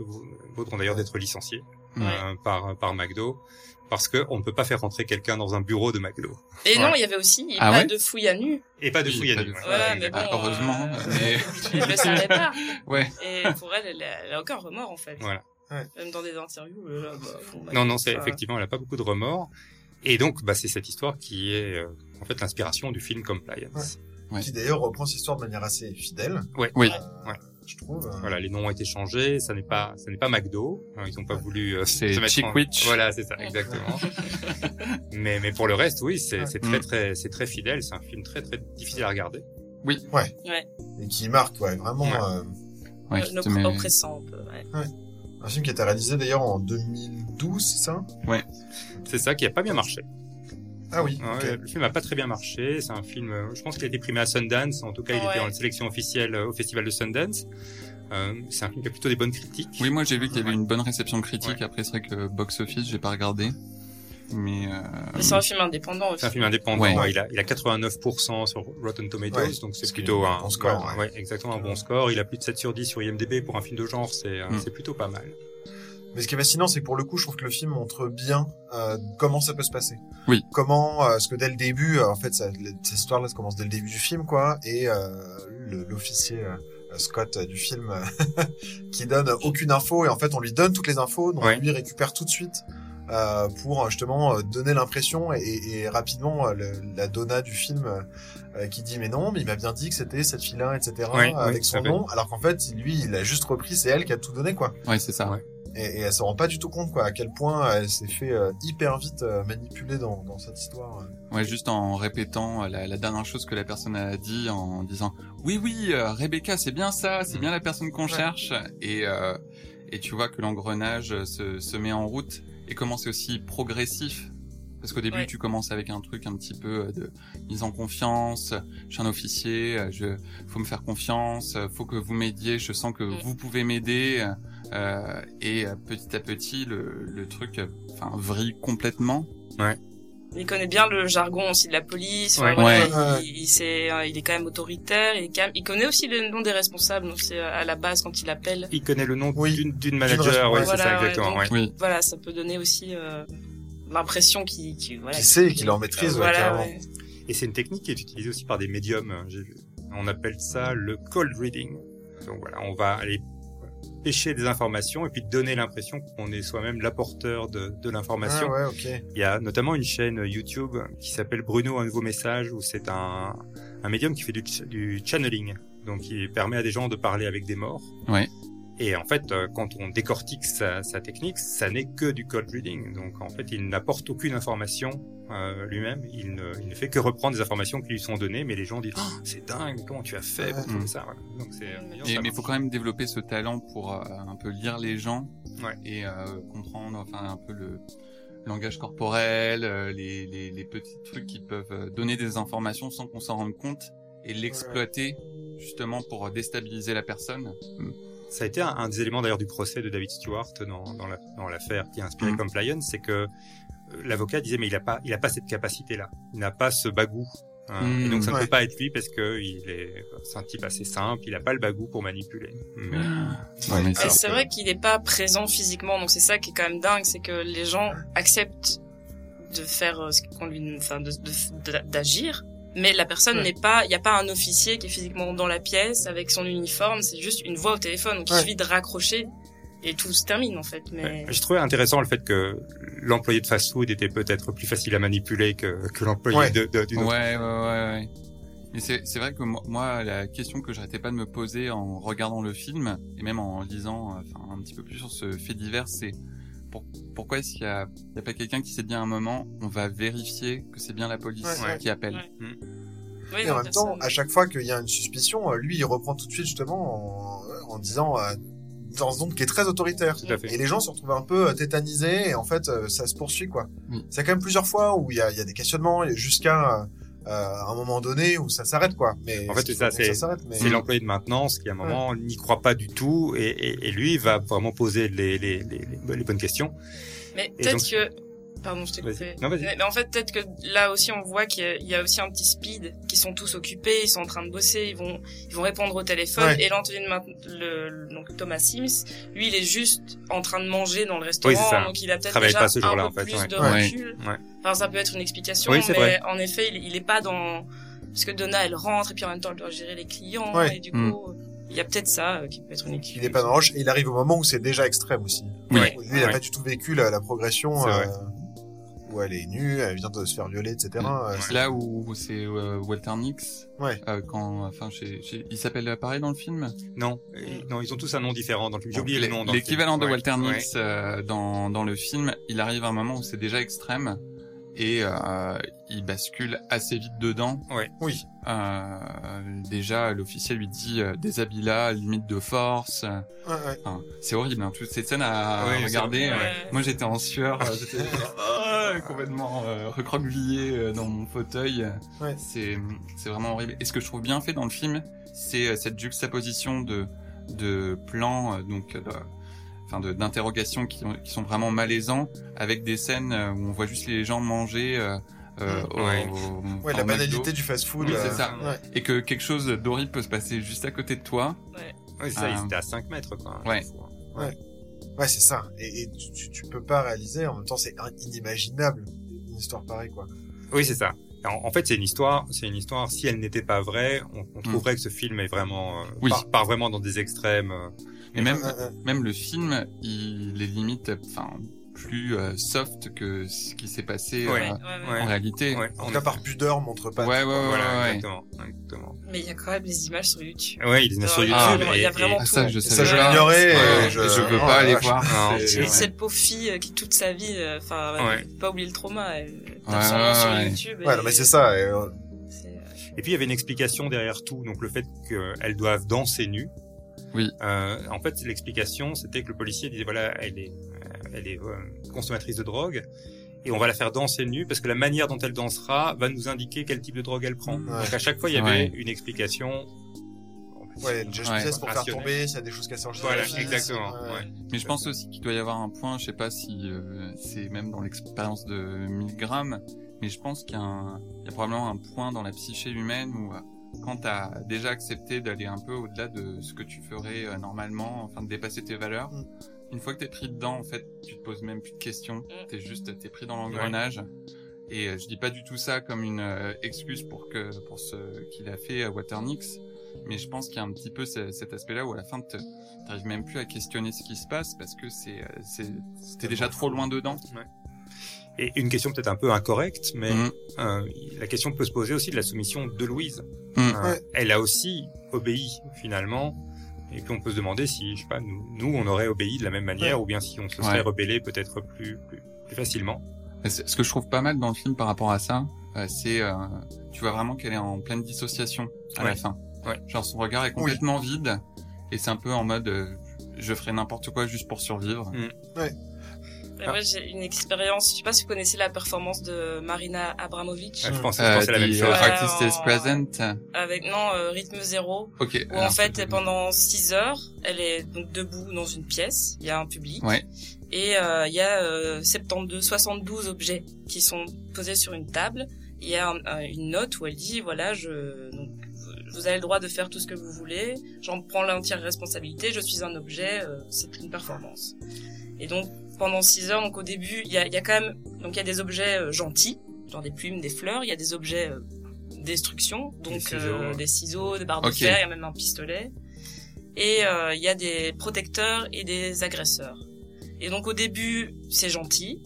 vaudront d'ailleurs d'être licenciée. euh, par par McDo parce que on ne peut pas faire rentrer quelqu'un dans un bureau de McDo. Et Voilà. non, il y avait aussi Ah pas ouais de fouille à nu. Et pas de Oui, fouille à nu. de fouille. Voilà, mais bon. Heureusement, euh, mais- Elle le savait pas. Ouais. Et pour elle, elle a, elle a aucun remords, en fait. Voilà. Même dans des interviews, là, bah, bon, bah, Non, non, c'est ça- effectivement, elle a pas beaucoup de remords. Et donc, bah, c'est cette histoire qui est euh, en fait l'inspiration du film Compliance. Ouais. Qui d'ailleurs reprend cette histoire de manière assez fidèle. Ouais. Oui. Euh, Ouais. Je trouve. Voilà, les noms ont été changés. Ça n'est pas, ça n'est pas McDo. Hein, Ils n'ont pas voulu. euh, C'est mettre en- Chickwich. Voilà, c'est ça, exactement. mais mais pour le reste, oui, c'est très Mm. très c'est très fidèle. C'est un film très très difficile à regarder. Et qui marque, ouais, vraiment. Ouais. euh, Ouais, Euh, qui le te met- oppressant, un peu, ouais. un film qui a été réalisé d'ailleurs en 2012, c'est ça? C'est ça qui a pas bien marché. Ah oui. Ouais. Le film a pas très bien marché. C'est un film, euh, je pense qu'il a été primé à Sundance. En tout cas, il Ouais. était en sélection officielle euh, au festival de Sundance. Euh, c'est un film qui a plutôt des bonnes critiques. Oui, moi j'ai vu qu'il y avait Ouais. une bonne réception critique. Ouais. Après, c'est vrai que box office, j'ai pas regardé. Mais euh... Mais c'est un film indépendant aussi. C'est un film indépendant. Ouais. Il, a, il a 89% sur Rotten Tomatoes, Ouais, donc c'est plutôt un un bon score, ouais, ouais. ouais, exactement un bon score. Il a plus de 7 sur 10 sur IMDb pour un film de genre, c'est euh, Mm. c'est plutôt pas mal. Mais ce qui est fascinant, c'est que pour le coup, je trouve que le film montre bien euh, comment ça peut se passer. Oui. Comment, euh, parce que dès le début, euh, en fait, ça, cette histoire-là ça commence dès le début du film, quoi, et euh, l'officier euh, Scott euh, du film qui donne aucune info, et en fait, on lui donne toutes les infos, donc Ouais. lui récupère tout de suite. euh, pour justement euh, donner l'impression et, et rapidement euh, le- la donna du film euh, qui dit mais non mais il m'a bien dit que c'était cette fille-là etc Ouais, avec son fait. nom alors qu'en fait lui il a juste repris c'est elle qui a tout donné quoi ouais, c'est ça. Ouais. Et, et elle se rend pas du tout compte quoi à quel point elle s'est fait euh, hyper vite euh, manipuler dans, dans cette histoire. Ouais, juste en répétant la, la dernière chose que la personne a dit, en disant oui, oui, euh, Rebecca, c'est bien ça, c'est Mm. bien la personne qu'on Ouais. cherche. Et euh, et tu vois que l'engrenage se, se met en route et comment c'est aussi progressif. Parce qu'au début, Ouais. tu commences avec un truc un petit peu euh, de mise en confiance. Je suis un officier, euh, je faut me faire confiance, euh, faut que vous m'aidiez. Je sens que Mm. vous pouvez m'aider. Euh, et euh, petit à petit, le, le truc, euh, enfin, vrille complètement. Il connaît bien le jargon aussi de la police. Ouais. Ouais. Il, il, sait, il est quand même autoritaire. Il, est quand même- il connaît aussi le nom des responsables. Donc c'est à la base quand il appelle. Il connaît le nom Oui. d'une d'une manager, Ouais. ouais, c'est Voilà, ça ouais, exactement. donc- ouais. Oui. Voilà, ça peut donner aussi euh, l'impression qu'il qu'il voilà, sait, qu'il en maîtrise, voilà. Et c'est une technique qui est utilisée aussi par des médiums. hein, j'ai vu. On appelle ça le cold reading. Donc voilà, on va aller pêcher des informations et puis donner l'impression qu'on est soi-même l'apporteur de, de l'information. Ah ouais, ok. Il y a notamment une chaîne YouTube qui s'appelle Bruno un nouveau message où c'est un, un médium qui fait du, ch- du channeling. Donc il permet à des gens de parler avec des morts. Ouais. Et en fait, euh, quand on décortique sa, sa technique, ça n'est que du cold reading. Donc en fait, il n'apporte aucune information euh, lui-même. Il ne, il ne fait que reprendre des informations qui lui sont données, mais les gens disent oh, c'est dingue, comment tu as fait pour trouver ça Voilà. Donc c'est. Et- Et, mais il faut quand même développer ce talent pour euh, un peu lire les gens Ouais. et euh, comprendre enfin un peu le langage corporel, euh, les, les, les petits trucs qui peuvent euh, donner des informations sans qu'on s'en rende compte et l'exploiter justement pour déstabiliser la personne. Ça a été un, un des éléments d'ailleurs du procès de David Stewart dans, dans la- dans l'affaire qui a inspiré Mhm. Compliance, c'est que euh, l'avocat disait mais il a pas il a pas cette capacité là, il n'a pas ce bagou. hein. Mhm. et donc ça ne peut pas être lui parce que il est c'est un type assez simple, il a pas le bagou pour manipuler. Mais Ouais, mais Et c'est- que- vrai qu'il n'est pas présent physiquement, donc c'est ça qui est quand même dingue, c'est que les gens acceptent de faire euh, ce qu'on lui, enfin, de- de- de- d'agir, mais la personne Ouais. n'est pas, il n'y a pas un officier qui est physiquement dans la pièce avec son uniforme, c'est juste une voix au téléphone, donc il Ouais. suffit de raccrocher et tout se termine en fait. Mais Ouais. J'ai trouvé intéressant le fait que l'employé de fast-food était peut-être plus facile à manipuler que, que l'employé Ouais. de, de- d'une autre. Ouais, ouais, ouais, ouais. Mais c'est, c'est vrai que moi, la question que j'arrêtais pas de me poser en regardant le film, et même en lisant enfin, un petit peu plus sur ce fait divers, c'est pour- pourquoi est-ce qu'il y a, il y a pas quelqu'un qui s'est dit à un moment, on va vérifier que c'est bien la police Ouais, ouais. qui appelle. Ouais. Oui, Et en même temps, à chaque fois qu'il y a une suspicion, euh, lui, il reprend tout de suite justement en, en disant euh, dans ce don qui est très autoritaire. Tout à fait. Et les gens se retrouvent un peu euh, tétanisés et en fait, euh, ça se poursuit quoi. Oui. C'est quand même plusieurs fois où il y a, il y a des questionnements et jusqu'à euh, un moment donné où ça s'arrête quoi. Mais En fait, c'est ça, c'est- ça s'arrête. Mais C'est l'employé de maintenance qui, à un moment, n'y croit pas du tout, et, et, et lui va vraiment poser les, les, les, les bonnes questions. Mais peut-être donc- que Pardon, je t'ai coupé. Non, vas-y. Mais mais en fait, peut-être que là aussi, on voit qu'il y a- il y a aussi un petit speed, qui sont tous occupés, ils sont en train de bosser, ils vont, ils vont répondre au téléphone. Ouais. Et Main- le, le- donc Thomas Sims, lui, il est juste en train de manger dans le restaurant, Oui, c'est ça. donc il a peut-être Travaille déjà pas ce un jour-là, peu en fait, plus ouais. de recul. Ouais. Enfin, ça peut être une explication, Oui, mais vrai. en effet, il, il est pas dans, parce que Donna, elle rentre et puis en même temps, elle doit gérer les clients, Ouais. et du Mm. coup, il y a peut-être ça euh, qui peut être une explication. Il est pas dans rush et il arrive au moment où c'est déjà extrême aussi. Oui. Lui, il a Ouais. pas du tout vécu la, la progression euh, où elle est nue, elle vient de se faire violer, etc. Euh, C'est là où c'est euh, Walter Nix. Ouais. euh, quand, enfin, j'ai- j'ai- il s'appelle pareil dans le film. Non, non, ils ont tous un nom différent dans le film. J'ai Bon, oublié le nom. L'équivalent de Ouais. Walter Ouais. Nix euh, dans dans le film, il arrive à un moment où c'est déjà extrême et euh, il bascule assez vite dedans. Oui. Euh, déjà, l'officier lui dit euh, déshabille-la, limite de force. Ouais, ouais. Enfin, c'est horrible, hein, toutes ces scènes à regarder. euh, Ouais. Moi, j'étais en sueur, euh, j'étais ah, complètement euh, recroquevillé dans mon fauteuil. Ouais. C'est c'est vraiment horrible. Et ce que je trouve bien fait dans le film, c'est euh, cette juxtaposition de de plans, euh, donc de, enfin d'interrogations qui, qui sont vraiment malaisants, avec des scènes euh, où on voit juste les gens manger. Euh, euh, au- Ouais. au- Ouais, au la McDo. banalité du fast-food. Oui, euh, c'est ça. Ouais. Et que quelque chose d'horrible peut se passer juste à côté de toi. Oui, ça, étaient à 5 mètres, quoi. Ouais. Ouais, c'est ça. Et, et tu, tu, tu peux pas réaliser. En même temps, c'est inimaginable une histoire pareille, quoi. Oui, c'est ça. En, en fait, c'est une histoire. C'est une histoire. Si elle n'était pas vraie, on, on trouverait que ce film est vraiment euh, Oui. part, part vraiment dans des extrêmes. Euh, Et même, Ouais, ouais. même le film, il est limite, enfin, plus euh, soft que ce qui s'est passé euh, Ouais. Ouais, ouais, ouais. En réalité. ouais, En on tout cas, par pudeur, montre pas. Ouais, ouais, ouais, Voilà, ouais. exactement, exactement. Mais il y a quand même les images sur YouTube. Ouais, il est sur Ah, YouTube. et- il y a vraiment Ah, tout. ça, je Ça, l'ignorais. Je... je veux oh pas la aller voir. C'est-. Cette pauvre fille euh, qui toute sa vie, euh, enfin, pas oublier le trauma. Elle sur ouais. YouTube. Ouais, et- non, mais c'est ça. euh, euh, Et puis il y avait une explication derrière tout, donc le fait qu'elles doivent danser nues. Oui. Euh, en fait, l'explication, c'était que le policier disait voilà, elle est, euh, elle est euh, consommatrice de drogue, et on va la faire danser nue parce que la manière dont elle dansera va nous indiquer quel type de drogue elle prend. Ouais. Donc à chaque fois, il y avait Ouais. une explication. Ouais, une geste Ouais. pour faire tomber, s'il y a des choses qui s'en Voilà, exactement. Ouais. Mais je pense aussi qu'il doit y avoir un point, je sais pas si euh, c'est même dans l'expérience de Milgram, mais je pense qu'il y, a un- il y a probablement un point dans la psyché humaine où euh, quand tu as déjà accepté d'aller un peu au-delà de ce que tu ferais euh, normalement, enfin de dépasser tes valeurs, Mm. une fois que t'es pris dedans, en fait, tu te poses même plus de questions, Mm. t'es juste, t'es pris dans l'engrenage. Et euh, je dis pas du tout ça comme une euh, excuse pour que pour ce qu'il a fait à Waternix, mais je pense qu'il y a un petit peu ce- cet aspect-là où à la fin tu t'arrives même plus à questionner ce qui se passe parce que c'est euh, c'est c'était déjà trop loin dedans. Et une question peut-être un peu incorrecte, mais Mhm. euh, la question peut se poser aussi de la soumission de Louise. Mm. Euh, Ouais. Elle a aussi obéi finalement. Et puis on peut se demander si, je sais pas, nous, nous on aurait obéi de la même manière, ou bien si on se serait Ouais. rebellé peut-être plus, plus, plus facilement. Ce que je trouve pas mal dans le film par rapport à ça, euh, c'est euh, tu vois vraiment qu'elle est en pleine dissociation à la Ouais. fin. Ouais. Genre son regard est complètement vide et c'est un peu en mode euh, je ferai n'importe quoi juste pour survivre. Mais moi, j'ai une expérience. Je sais pas si vous connaissez la performance de Marina Abramovic. Ah, je pensais, je Euh, la même chose. artist is en- present. Avec, non, euh, rythme zéro. Ok. Où en fait, pendant 6 heures, elle est donc debout dans une pièce. Il y a un public. Ouais. Et euh, il y a euh, 72, 72 objets qui sont posés sur une table. Il y a un- un- une note où elle dit, voilà, je, donc, vous- vous avez le droit de faire tout ce que vous voulez. J'en prends l'entière responsabilité. Je suis un objet. euh, c'est une performance. Et donc, pendant 6 heures, donc au début, il y a, y a quand même, donc il y a des objets euh, gentils, genre des plumes, des fleurs. Il y a des objets euh, destruction, donc Des ciseaux, euh, des ciseaux, des barres de fer, il y a même un pistolet. Et euh, il y a des protecteurs et des agresseurs. Et donc au début, c'est gentil.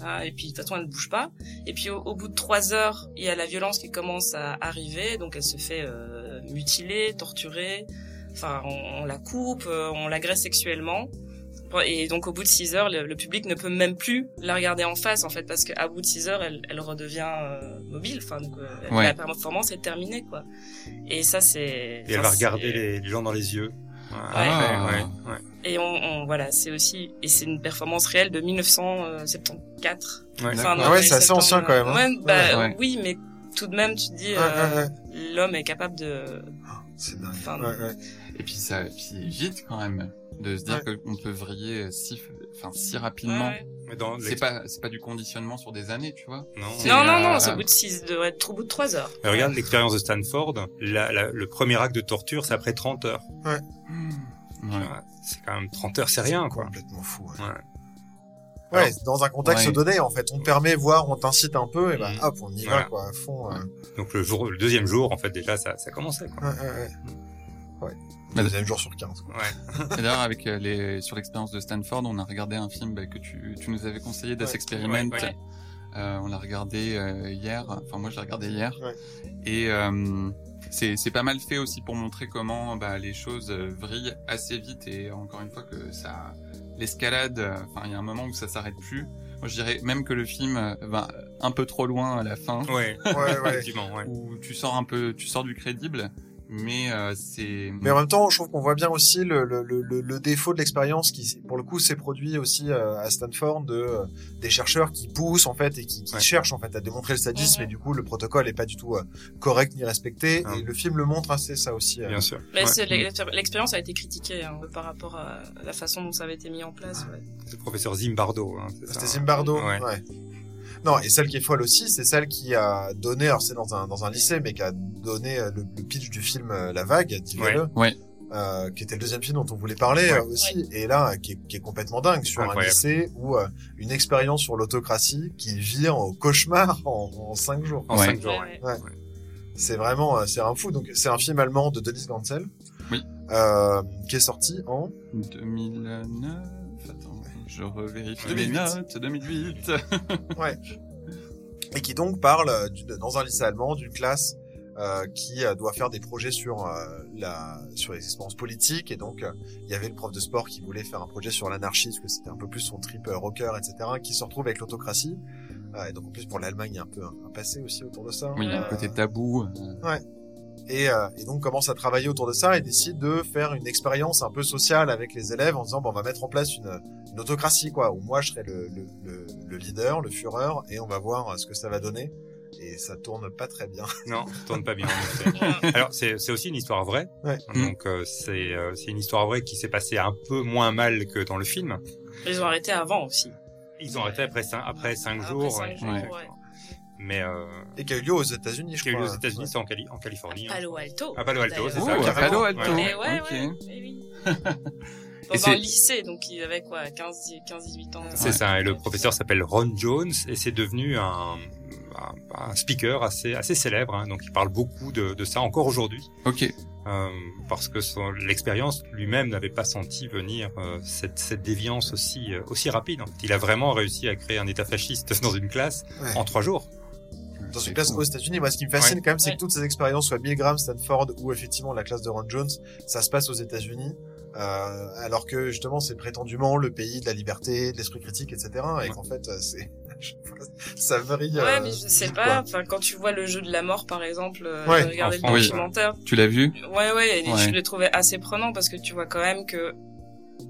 hein, et puis de toute façon, elle ne bouge pas. Et puis au, au bout de trois heures, il y a la violence qui commence à arriver. Donc elle se fait euh, mutiler, torturer. Enfin, on, on la coupe, on l'agresse sexuellement. Et donc au bout de six heures, le, le public ne peut même plus la regarder en face en fait parce qu'à bout de six heures, elle, elle redevient euh, mobile. Enfin, donc euh, Ouais. la performance est terminée quoi. Et ça c'est. Et elle va regarder les, les gens dans les yeux. Ah. ouais, ouais. Et on, on- voilà, c'est aussi et c'est une performance réelle de 1974. Ouais. Enfin, dans Ah ouais, c'est assez ancien quand même, hein. Ouais, bah Ouais. oui, mais tout de même, tu te dis, Ouais, euh, ouais, ouais. l'homme est capable de. C'est dingue. Enfin, Ouais, ouais. Et puis ça, puis vite quand même. De se dire qu'on peut vriller si, enfin, si rapidement. Ouais, C'est pas, c'est pas du conditionnement sur des années, tu vois. Non. Non, non, euh, non, c'est au bout de 6, devrait être au bout de 3 heures. Mais regarde l'expérience de Stanford. La, la- le premier acte de torture, c'est après 30 heures. Ouais. Ouais, C'est quand même 30 heures, c'est rien, quoi. Complètement fou. Ouais, Ouais. Ouais, dans un contexte Ouais. donné, en fait, on te permet, voir, on t'incite un peu, et ben hop, on y va, quoi, à fond. euh. Donc le jour, le deuxième jour, en fait, déjà, ça, ça commençait, quoi. Ouais, ouais, Mais- Deuxième jour sur 15. Quoi. Ouais. Et D'ailleurs, avec euh, les, sur l'expérience de Stanford, on a regardé un film bah, que tu, tu nous avais conseillé, Das Ouais. Experiment. Ouais, ouais. Euh, on l'a regardé euh, hier. Enfin, moi, je l'ai regardé hier. Ouais. Et euh, c'est c'est pas mal fait aussi pour montrer comment bah, les choses euh, vrillent assez vite et encore une fois que ça l'escalade. euh, Enfin, il y a un moment où ça s'arrête plus. Moi, je dirais même que le film va un peu trop loin à la fin, Ouais. Ouais, ouais. où tu sors un peu, tu sors du crédible. Mais euh, c'est Mais en même temps, je trouve qu'on voit bien aussi le, le, le, le- défaut de l'expérience qui, pour le coup, s'est produit aussi euh, à Stanford de euh, des chercheurs qui poussent en fait et qui, qui Ouais. cherchent en fait à démontrer le sadisme et du coup le protocole est pas du tout euh, correct ni respecté Ah. et le film le montre assez ça aussi. euh. Bien sûr. Ouais. l'expéri- l'expérience a été critiquée hein, par rapport à la façon dont ça avait été mis en place. ouais. C'est le professeur Zimbardo. Hein, ça, C'était hein. Zimbardo. Ouais. Non, et celle qui est folle aussi, c'est celle qui a donné, alors c'est dans un, dans un lycée, mais qui a donné euh, le, le pitch du film euh, La Vague, dis-le, Ouais. euh, qui était le deuxième film dont on voulait parler Ouais. euh, aussi, et là, qui est, qui est complètement dingue, sur un lycée où euh, une expérience sur l'autocratie qui vire au cauchemar en, en cinq jours. En Ouais. cinq jours, Ouais, ouais. Ouais. C'est vraiment, c'est un fou. Donc, c'est un film allemand de Denis Gansel, Oui. euh, qui est sorti en 2009. Attends, je revérifie 2008. les notes. 2008. et qui donc parle euh, dans un lycée allemand d'une classe euh, qui euh, doit faire des projets sur euh, la sur les expériences politiques et donc euh, il y avait le prof de sport qui voulait faire un projet sur l'anarchie parce que c'était un peu plus son trip euh, rocker etc qui se retrouve avec l'autocratie Euh, et donc en plus pour l'Allemagne il y a un peu un, un passé aussi autour de ça Oui, il y a un Euh, côté tabou. Et, euh, et donc commence à travailler autour de ça et décide de faire une expérience un peu sociale avec les élèves en disant bon on va mettre en place une, une autocratie quoi où moi je serai le, le, le, le leader le Führer et on va voir euh, ce que ça va donner et ça tourne pas très bien Non, ça tourne pas bien. Alors c'est c'est aussi une histoire vraie. Ouais. Donc euh, c'est euh, c'est une histoire vraie qui s'est passée un peu moins mal que dans le film. Ils ont arrêté avant aussi. Ils ont arrêté après cinq, après cinq Après jours. cinq ouais. jours, Ouais. ouais. Mais euh, et qui a eu lieu aux États-Unis je qui a eu crois lieu aux États-Unis, c'est en, Cali- en Californie. hein. Palo Alto. À Palo Alto, c'est ça, à. Palo Alto. Ouais. Eh ouais. Eh oui. C'est- un lycée, donc il avait quoi, 15, 15 18 ans. C'est ça. Et le professeur s'appelle Ron Jones et c'est devenu un, un, un speaker assez assez célèbre. hein. donc il parle beaucoup de, de ça encore aujourd'hui. Ok. Euh, parce que son- l'expérience lui-même n'avait pas senti venir euh, cette, cette déviance aussi euh, aussi rapide. En fait. Il a vraiment réussi à créer un état fasciste dans une classe Ouais. en trois jours. Dans une classe fou. aux États-Unis moi ce qui me fascine quand même c'est Ouais. que toutes ces expériences soit Bill Graham Stanford ou effectivement la classe de Ron Jones ça se passe aux États-Unis euh, alors que justement c'est prétendument le pays de la liberté de l'esprit critique etc et qu'en fait euh, c'est ça varie Ouais, euh, mais je sais pas. quoi. Enfin, quand tu vois le jeu de la mort, par exemple, euh, Ouais, en le documentaire. Tu l'as vu? Ouais, ouais, et Ouais. je le trouvais assez prenant parce que tu vois quand même que,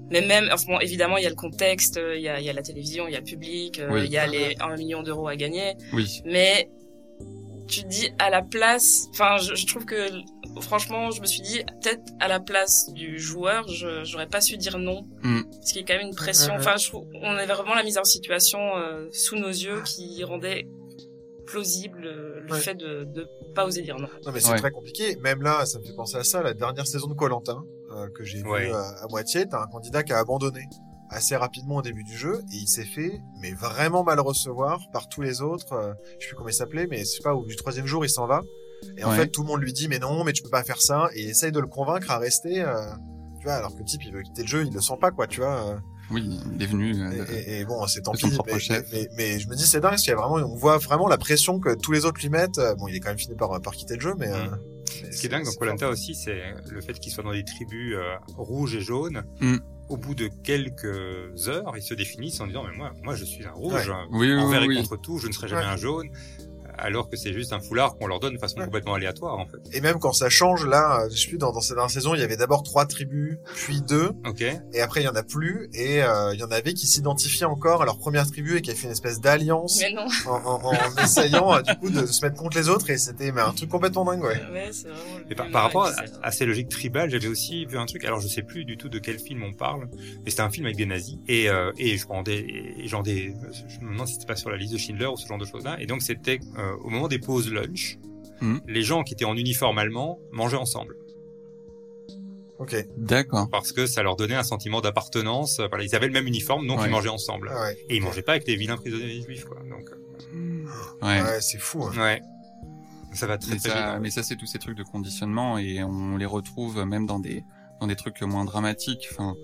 mais même, enfin, bon, évidemment, il y a le contexte, il y a, il y a la télévision, il y a le public, Oui. il y a les 1 million d'euros à gagner, Oui. mais tu te dis à la place, enfin, je, je trouve que, franchement, je me suis dit, peut-être à la place du joueur, je, j'aurais pas su dire non. Mm. Ce qui est quand même une pression. Enfin, je trouve, on avait vraiment la mise en situation euh, sous nos yeux qui rendait plausible euh, le Ouais. fait de, de pas oser dire non. Non mais c'est Ouais. très compliqué. Même là, ça me fait penser à ça. La dernière saison de Colantin euh, que j'ai Ouais. vu à, à moitié, t'as un candidat qui a abandonné assez rapidement au début du jeu et il s'est fait mais vraiment mal recevoir par tous les autres. euh, je sais plus comment il s'appelait, mais je sais pas. Au bout du troisième jour, il s'en va et en Ouais. fait tout le monde lui dit mais non, mais tu peux pas faire ça et il essaye de le convaincre à rester. euh, tu vois, alors que le type il veut quitter le jeu, il le sent pas quoi, tu vois. euh, Oui, il est venu. et, euh, et- et bon, c'est tant pis. Mais, mais, mais je me dis c'est dingue, parce qu'il y a vraiment, on voit vraiment la pression que tous les autres lui mettent. Euh, Bon, il est quand même fini par, par quitter le jeu, mais. euh, mais Ce qui c'est- est dingue dans c'est Colanta aussi, c'est le fait qu'il soit dans des tribus euh, rouges et jaunes. Mm. Au bout de quelques heures, ils se définissent en disant mais moi, moi je suis un rouge Ouais. hein, Oui, oui, envers oui, et oui. contre tout, je ne serai jamais Ouais. un jaune. Alors que c'est juste un foulard qu'on leur donne de façon Ouais. complètement aléatoire en fait. Et même quand ça change, là, euh, je plus, dans, dans cette dernière saison, il y avait d'abord trois tribus, puis deux, Ok. et après il y en a plus, et euh, il y en avait qui s'identifiaient encore à leur première tribu et qui a fait une espèce d'alliance Mais non. en, en, en essayant euh, du coup de, de se mettre contre les autres, et c'était mais un truc complètement dingue, ouais. Ouais, c'est vraiment. le Et par, rapport à, ces logiques tribales, j'avais aussi vu un truc. Alors je sais plus du tout de quel film on parle, mais c'était un film avec des nazis et euh, et je prends des et genre des. Je me demande si c'était pas sur la liste de Schindler ou ce genre de choses là. Et donc c'était euh, au moment des pauses lunch, Mhm. les gens qui étaient en uniforme allemand mangeaient ensemble Ok. D'accord. parce que ça leur donnait un sentiment d'appartenance. Voilà, ils avaient le même uniforme, donc Ouais. ils mangeaient ensemble. Ah ouais. Et ils mangeaient pas avec les vilains prisonniers juifs, quoi. Donc, euh, Ouais. Ouais, c'est fou. hein. ouais. Ça va très Mais très ça, vite. mais ça c'est tous ces trucs de conditionnement et on les retrouve même dans des dans des trucs moins dramatiques. Enfin,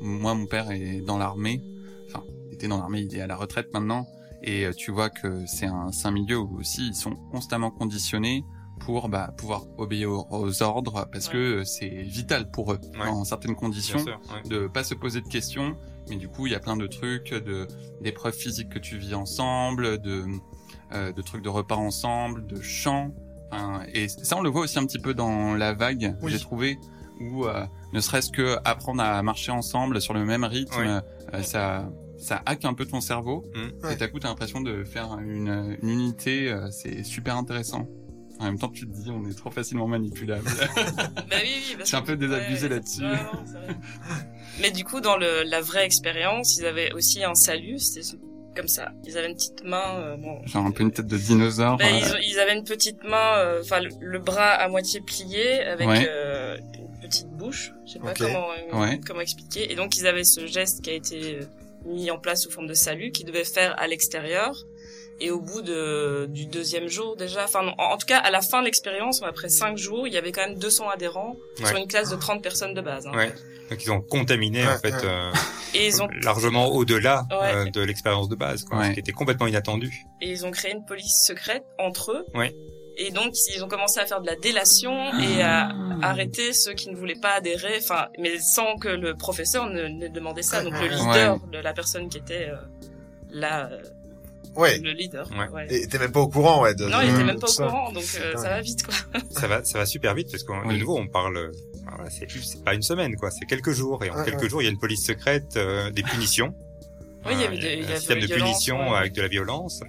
moi mon père est dans l'armée. Enfin, il était dans l'armée, il est à la retraite maintenant. Et euh, tu vois que c'est un, un milieu où aussi ils sont constamment conditionnés pour bah, pouvoir obéir aux, aux ordres parce Ouais. que c'est vital pour eux Ouais. dans certaines conditions sûr, ouais. de pas se poser de questions, mais du coup il y a plein de trucs, de d'épreuves physiques que tu vis ensemble, de euh, de trucs de repas ensemble, de chants, Enfin, et ça on le voit aussi un petit peu dans la vague, Oui. j'ai trouvé, où euh, ne serait-ce que apprendre à marcher ensemble sur le même rythme, euh, ça ça hack un peu ton cerveau, Mm. Ouais. et d'un coup t'as l'impression de faire une, une unité, euh, c'est super intéressant. En même temps, tu te dis, on est trop facilement manipulable. Bah oui, oui. parce J'ai un peu désabusé ouais, là-dessus. non, c'est. Mais du coup, dans le, la vraie expérience, ils avaient aussi un salut, c'était comme ça. Ils avaient une petite main, euh, bon. Genre un peu une tête de dinosaure. Ben, euh, ils, ils avaient une petite main, euh, enfin le, le bras à moitié plié avec Ouais. euh, une petite bouche. Je sais pas comment euh, Ouais. comment expliquer. Et donc ils avaient ce geste qui a été euh, mis en place sous forme de salut qu'ils devaient faire à l'extérieur. Et au bout de, du deuxième jour déjà, enfin non, en, en tout cas à la fin de l'expérience, après cinq jours, il y avait quand même 200 adhérents Ouais. sur une classe de 30 personnes de base. hein. Ouais. Donc ils ont contaminé Ouais, en fait ouais. euh, Et ils ont largement au-delà Ouais. euh, de l'expérience de base, quoi, Ouais. ce qui était complètement inattendu. et ils ont créé une police secrète entre eux. Et donc ils ont commencé à faire de la délation et à arrêter ceux qui ne voulaient pas adhérer, enfin, mais sans que le professeur ne, ne demandait ça. Donc le Ouais. leader de la personne qui était euh, là, euh, Ouais. le leader. Ouais. ouais. Et t'es même pas au courant, ouais. De, Non, de- il était de même pas au ça. courant, donc euh, ça va vite quoi. ça va, ça va super vite parce Oui. de nouveau on parle. voilà, c'est c'est pas une semaine, quoi. C'est quelques jours et en Ouais, quelques ouais. jours il y a une police secrète, euh, des punitions. Oui, il y Euh, avait des- il y un avait système de violence, punition ouais. avec de la violence.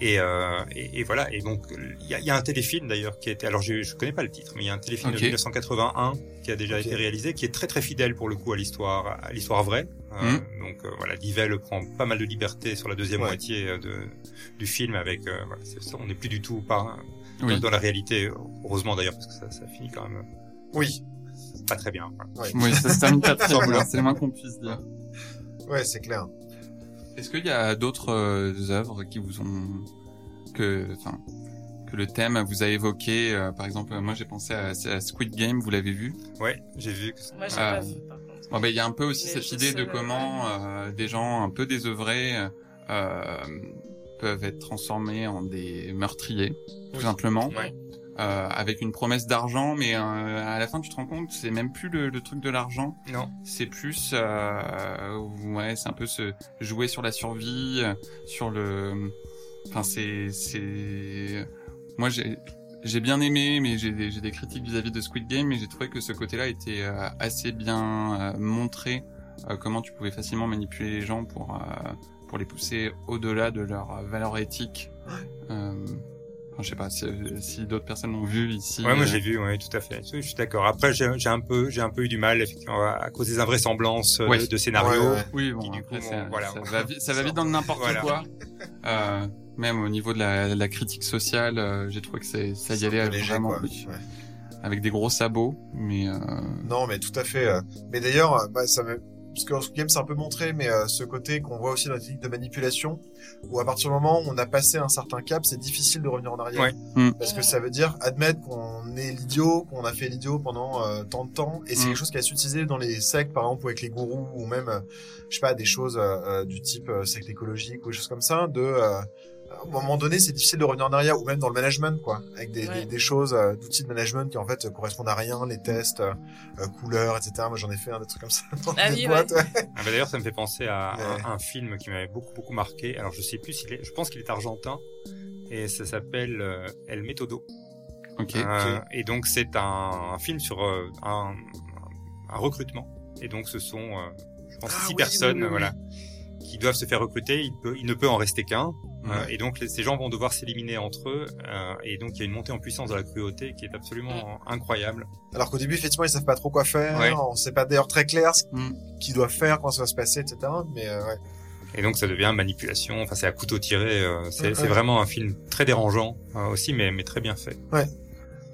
Et, euh, et, et voilà. Et donc il y a, il y a un téléfilm d'ailleurs qui a été. Alors je, je connais pas le titre, mais il y a un téléfilm de 1981 qui a déjà été réalisé, qui est très très fidèle pour le coup à l'histoire, à l'histoire vraie. Euh, Mhm. Donc euh, voilà, Divell prend pas mal de liberté sur la deuxième Ouais. moitié euh, de, du film avec. euh, voilà, c'est ça, on n'est plus du tout pas Oui. dans la réalité. Heureusement d'ailleurs parce que ça, ça finit quand même Oui. pas très bien. voilà. Oui, ça se termine pas très bien, c'est le moins qu'on puisse dire. Ouais, c'est clair. Est-ce qu'il y a d'autres euh, œuvres qui vous ont que enfin que le thème vous a évoqué euh, par exemple moi j'ai pensé à, à Squid Game vous l'avez vu? Ouais, j'ai vu. Que... Moi, j'ai Ah. pas vu, par contre. bon ben il y a un peu aussi Mais cette idée de comment euh, des gens un peu désœuvrés euh, peuvent être transformés en des meurtriers tout Oui. simplement Ouais. Euh, avec une promesse d'argent mais euh, à la fin tu te rends compte c'est même plus le, le truc de l'argent. Non. c'est plus euh, ouais c'est un peu se jouer sur la survie euh, sur le enfin c'est c'est moi j'ai j'ai bien aimé mais j'ai des, j'ai des critiques vis-à-vis de Squid Game mais j'ai trouvé que ce côté-là était euh, assez bien euh, montré euh, comment tu pouvais facilement manipuler les gens pour euh, pour les pousser au-delà de éthiques euh, enfin, je sais pas si, si d'autres personnes l'ont vu ici Ouais, moi j'ai vu, ouais, tout à fait. Oui, je suis d'accord. Après, j'ai un peu, j'ai un peu eu du mal, effectivement, à cause des invraisemblances euh, Ouais. de, de scénario. Ouais, ouais. Oui, bon, qui, du après, coup, ça, bon, voilà. ça va, vi- ça va vite dans le n'importe Voilà. quoi. Euh, même au niveau de la, la critique sociale, euh, j'ai trouvé que c'est, ça y allait peu léger, vraiment quoi. oui. Ouais. avec des gros sabots. Mais euh, Non, mais tout à fait. Mais d'ailleurs, bah, ça me... parce que Squid Game c'est un peu montré, mais euh, ce côté qu'on voit aussi dans la technique de manipulation, où à partir du moment où on a passé un certain cap, c'est difficile de revenir en arrière. Ouais. Mm. Parce que ça veut dire admettre qu'on est l'idiot, qu'on a fait l'idiot pendant euh, tant de temps, et c'est Mm. quelque chose qui a été utilisé dans les sectes, par exemple, ou avec les gourous, ou même, euh, je sais pas, des choses du type euh, secte écologique ou des choses comme ça, de euh, à un moment donné, c'est difficile de revenir en arrière, ou même dans le management, quoi, avec des, Ouais. des, des choses, euh, d'outils de management qui en fait correspondent à rien, les tests, euh, euh, couleurs, etc. Moi, j'en ai fait un des trucs comme ça dans Ah des oui, boîtes. ouais. Ah bah D'ailleurs, ça me fait penser à Ouais. un, un film qui m'avait beaucoup beaucoup marqué. Alors, je sais plus s'il est, je pense qu'il est argentin. et ça s'appelle euh, El Metodo. Ok. Euh, et donc c'est un, un film sur euh, un, un recrutement. Et donc ce sont, euh, je pense, Ah six oui, personnes, oui, oui, oui. voilà, qui doivent se faire recruter. Il, peut, il ne peut en rester qu'un. Euh, et donc les- ces gens vont devoir s'éliminer entre eux. euh, et donc il y a une montée en puissance de la cruauté qui est absolument incroyable. Alors qu'au début, effectivement, ils savent pas trop quoi faire. Ouais. On sait pas d'ailleurs très clair ce Mm. qu'ils doivent faire, comment ça va se passer, etc. Mais euh, ouais. Et donc ça devient manipulation. Enfin c'est à couteau tiré. euh, c'est vraiment un film très dérangeant euh, aussi, mais, mais très bien fait. Ouais,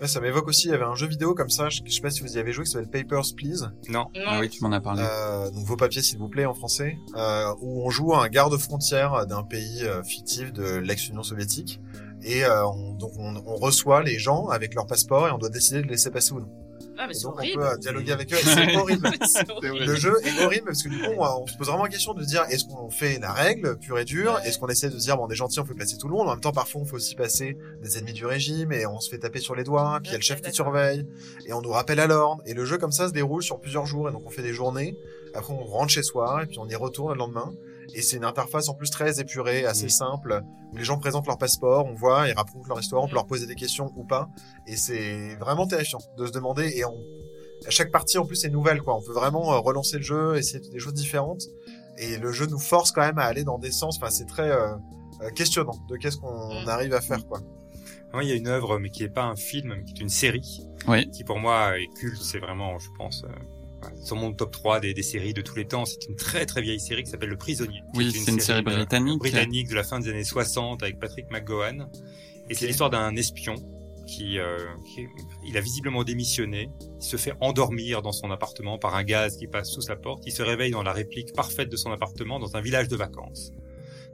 ça m'évoque aussi, il y avait un jeu vidéo comme ça, je, je sais pas si vous y avez joué, qui s'appelle Papers, Please. Non. Non. Ah oui, tu m'en as parlé. Euh, donc vos papiers s'il vous plaît en français, euh, où on joue un garde-frontière d'un pays euh, fictif de l'ex-Union soviétique. Et euh, on, donc on, on reçoit les gens avec leur passeport et on doit décider de les laisser passer ou non. Ah, mais c'est horrible. on peut euh, dialoguer avec eux. et C'est horrible. Le jeu est horrible parce que du coup, on, on se pose vraiment la question de dire est-ce qu'on fait la règle pure et dure? Est-ce qu'on essaie de se dire bon, on est gentil, on fait passer tout le monde En même temps, parfois, on fait aussi passer des ennemis du régime et on se fait taper sur les doigts. Puis il y a le chef qui surveille et on nous rappelle à l'ordre. Et le jeu comme ça se déroule sur plusieurs jours et donc on fait des journées. Après, on rentre chez soi et puis on y retourne le lendemain. Et c'est une interface en plus très épurée, assez Mhm. simple, où les gens présentent leur passeport, on voit, ils racontent leur histoire, on peut Mhm. leur poser des questions ou pas. Et c'est vraiment terrifiant de se demander. Et on, à chaque partie en plus est nouvelle, quoi. On peut vraiment euh, relancer le jeu, essayer des choses différentes. Et le jeu nous force quand même à aller dans des sens. Enfin, c'est très euh, euh, questionnant de qu'est-ce qu'on Mhm. arrive à faire, quoi. Moi, il y a une œuvre, mais qui n'est pas un film, mais qui est une série, Oui. qui pour moi est culte. C'est vraiment, je pense, euh, sur mon top 3 des, des séries de tous les temps. C'est une très très vieille série qui s'appelle Le Prisonnier. Oui, est c'est une série de- britannique. britannique de la fin des années 60 avec Patrick McGowan. Et c'est l'histoire d'un espion qui, euh, qui- il a visiblement démissionné. Il se fait endormir dans son appartement par un gaz qui passe sous sa porte. Il se réveille dans la réplique parfaite de son appartement dans un village de vacances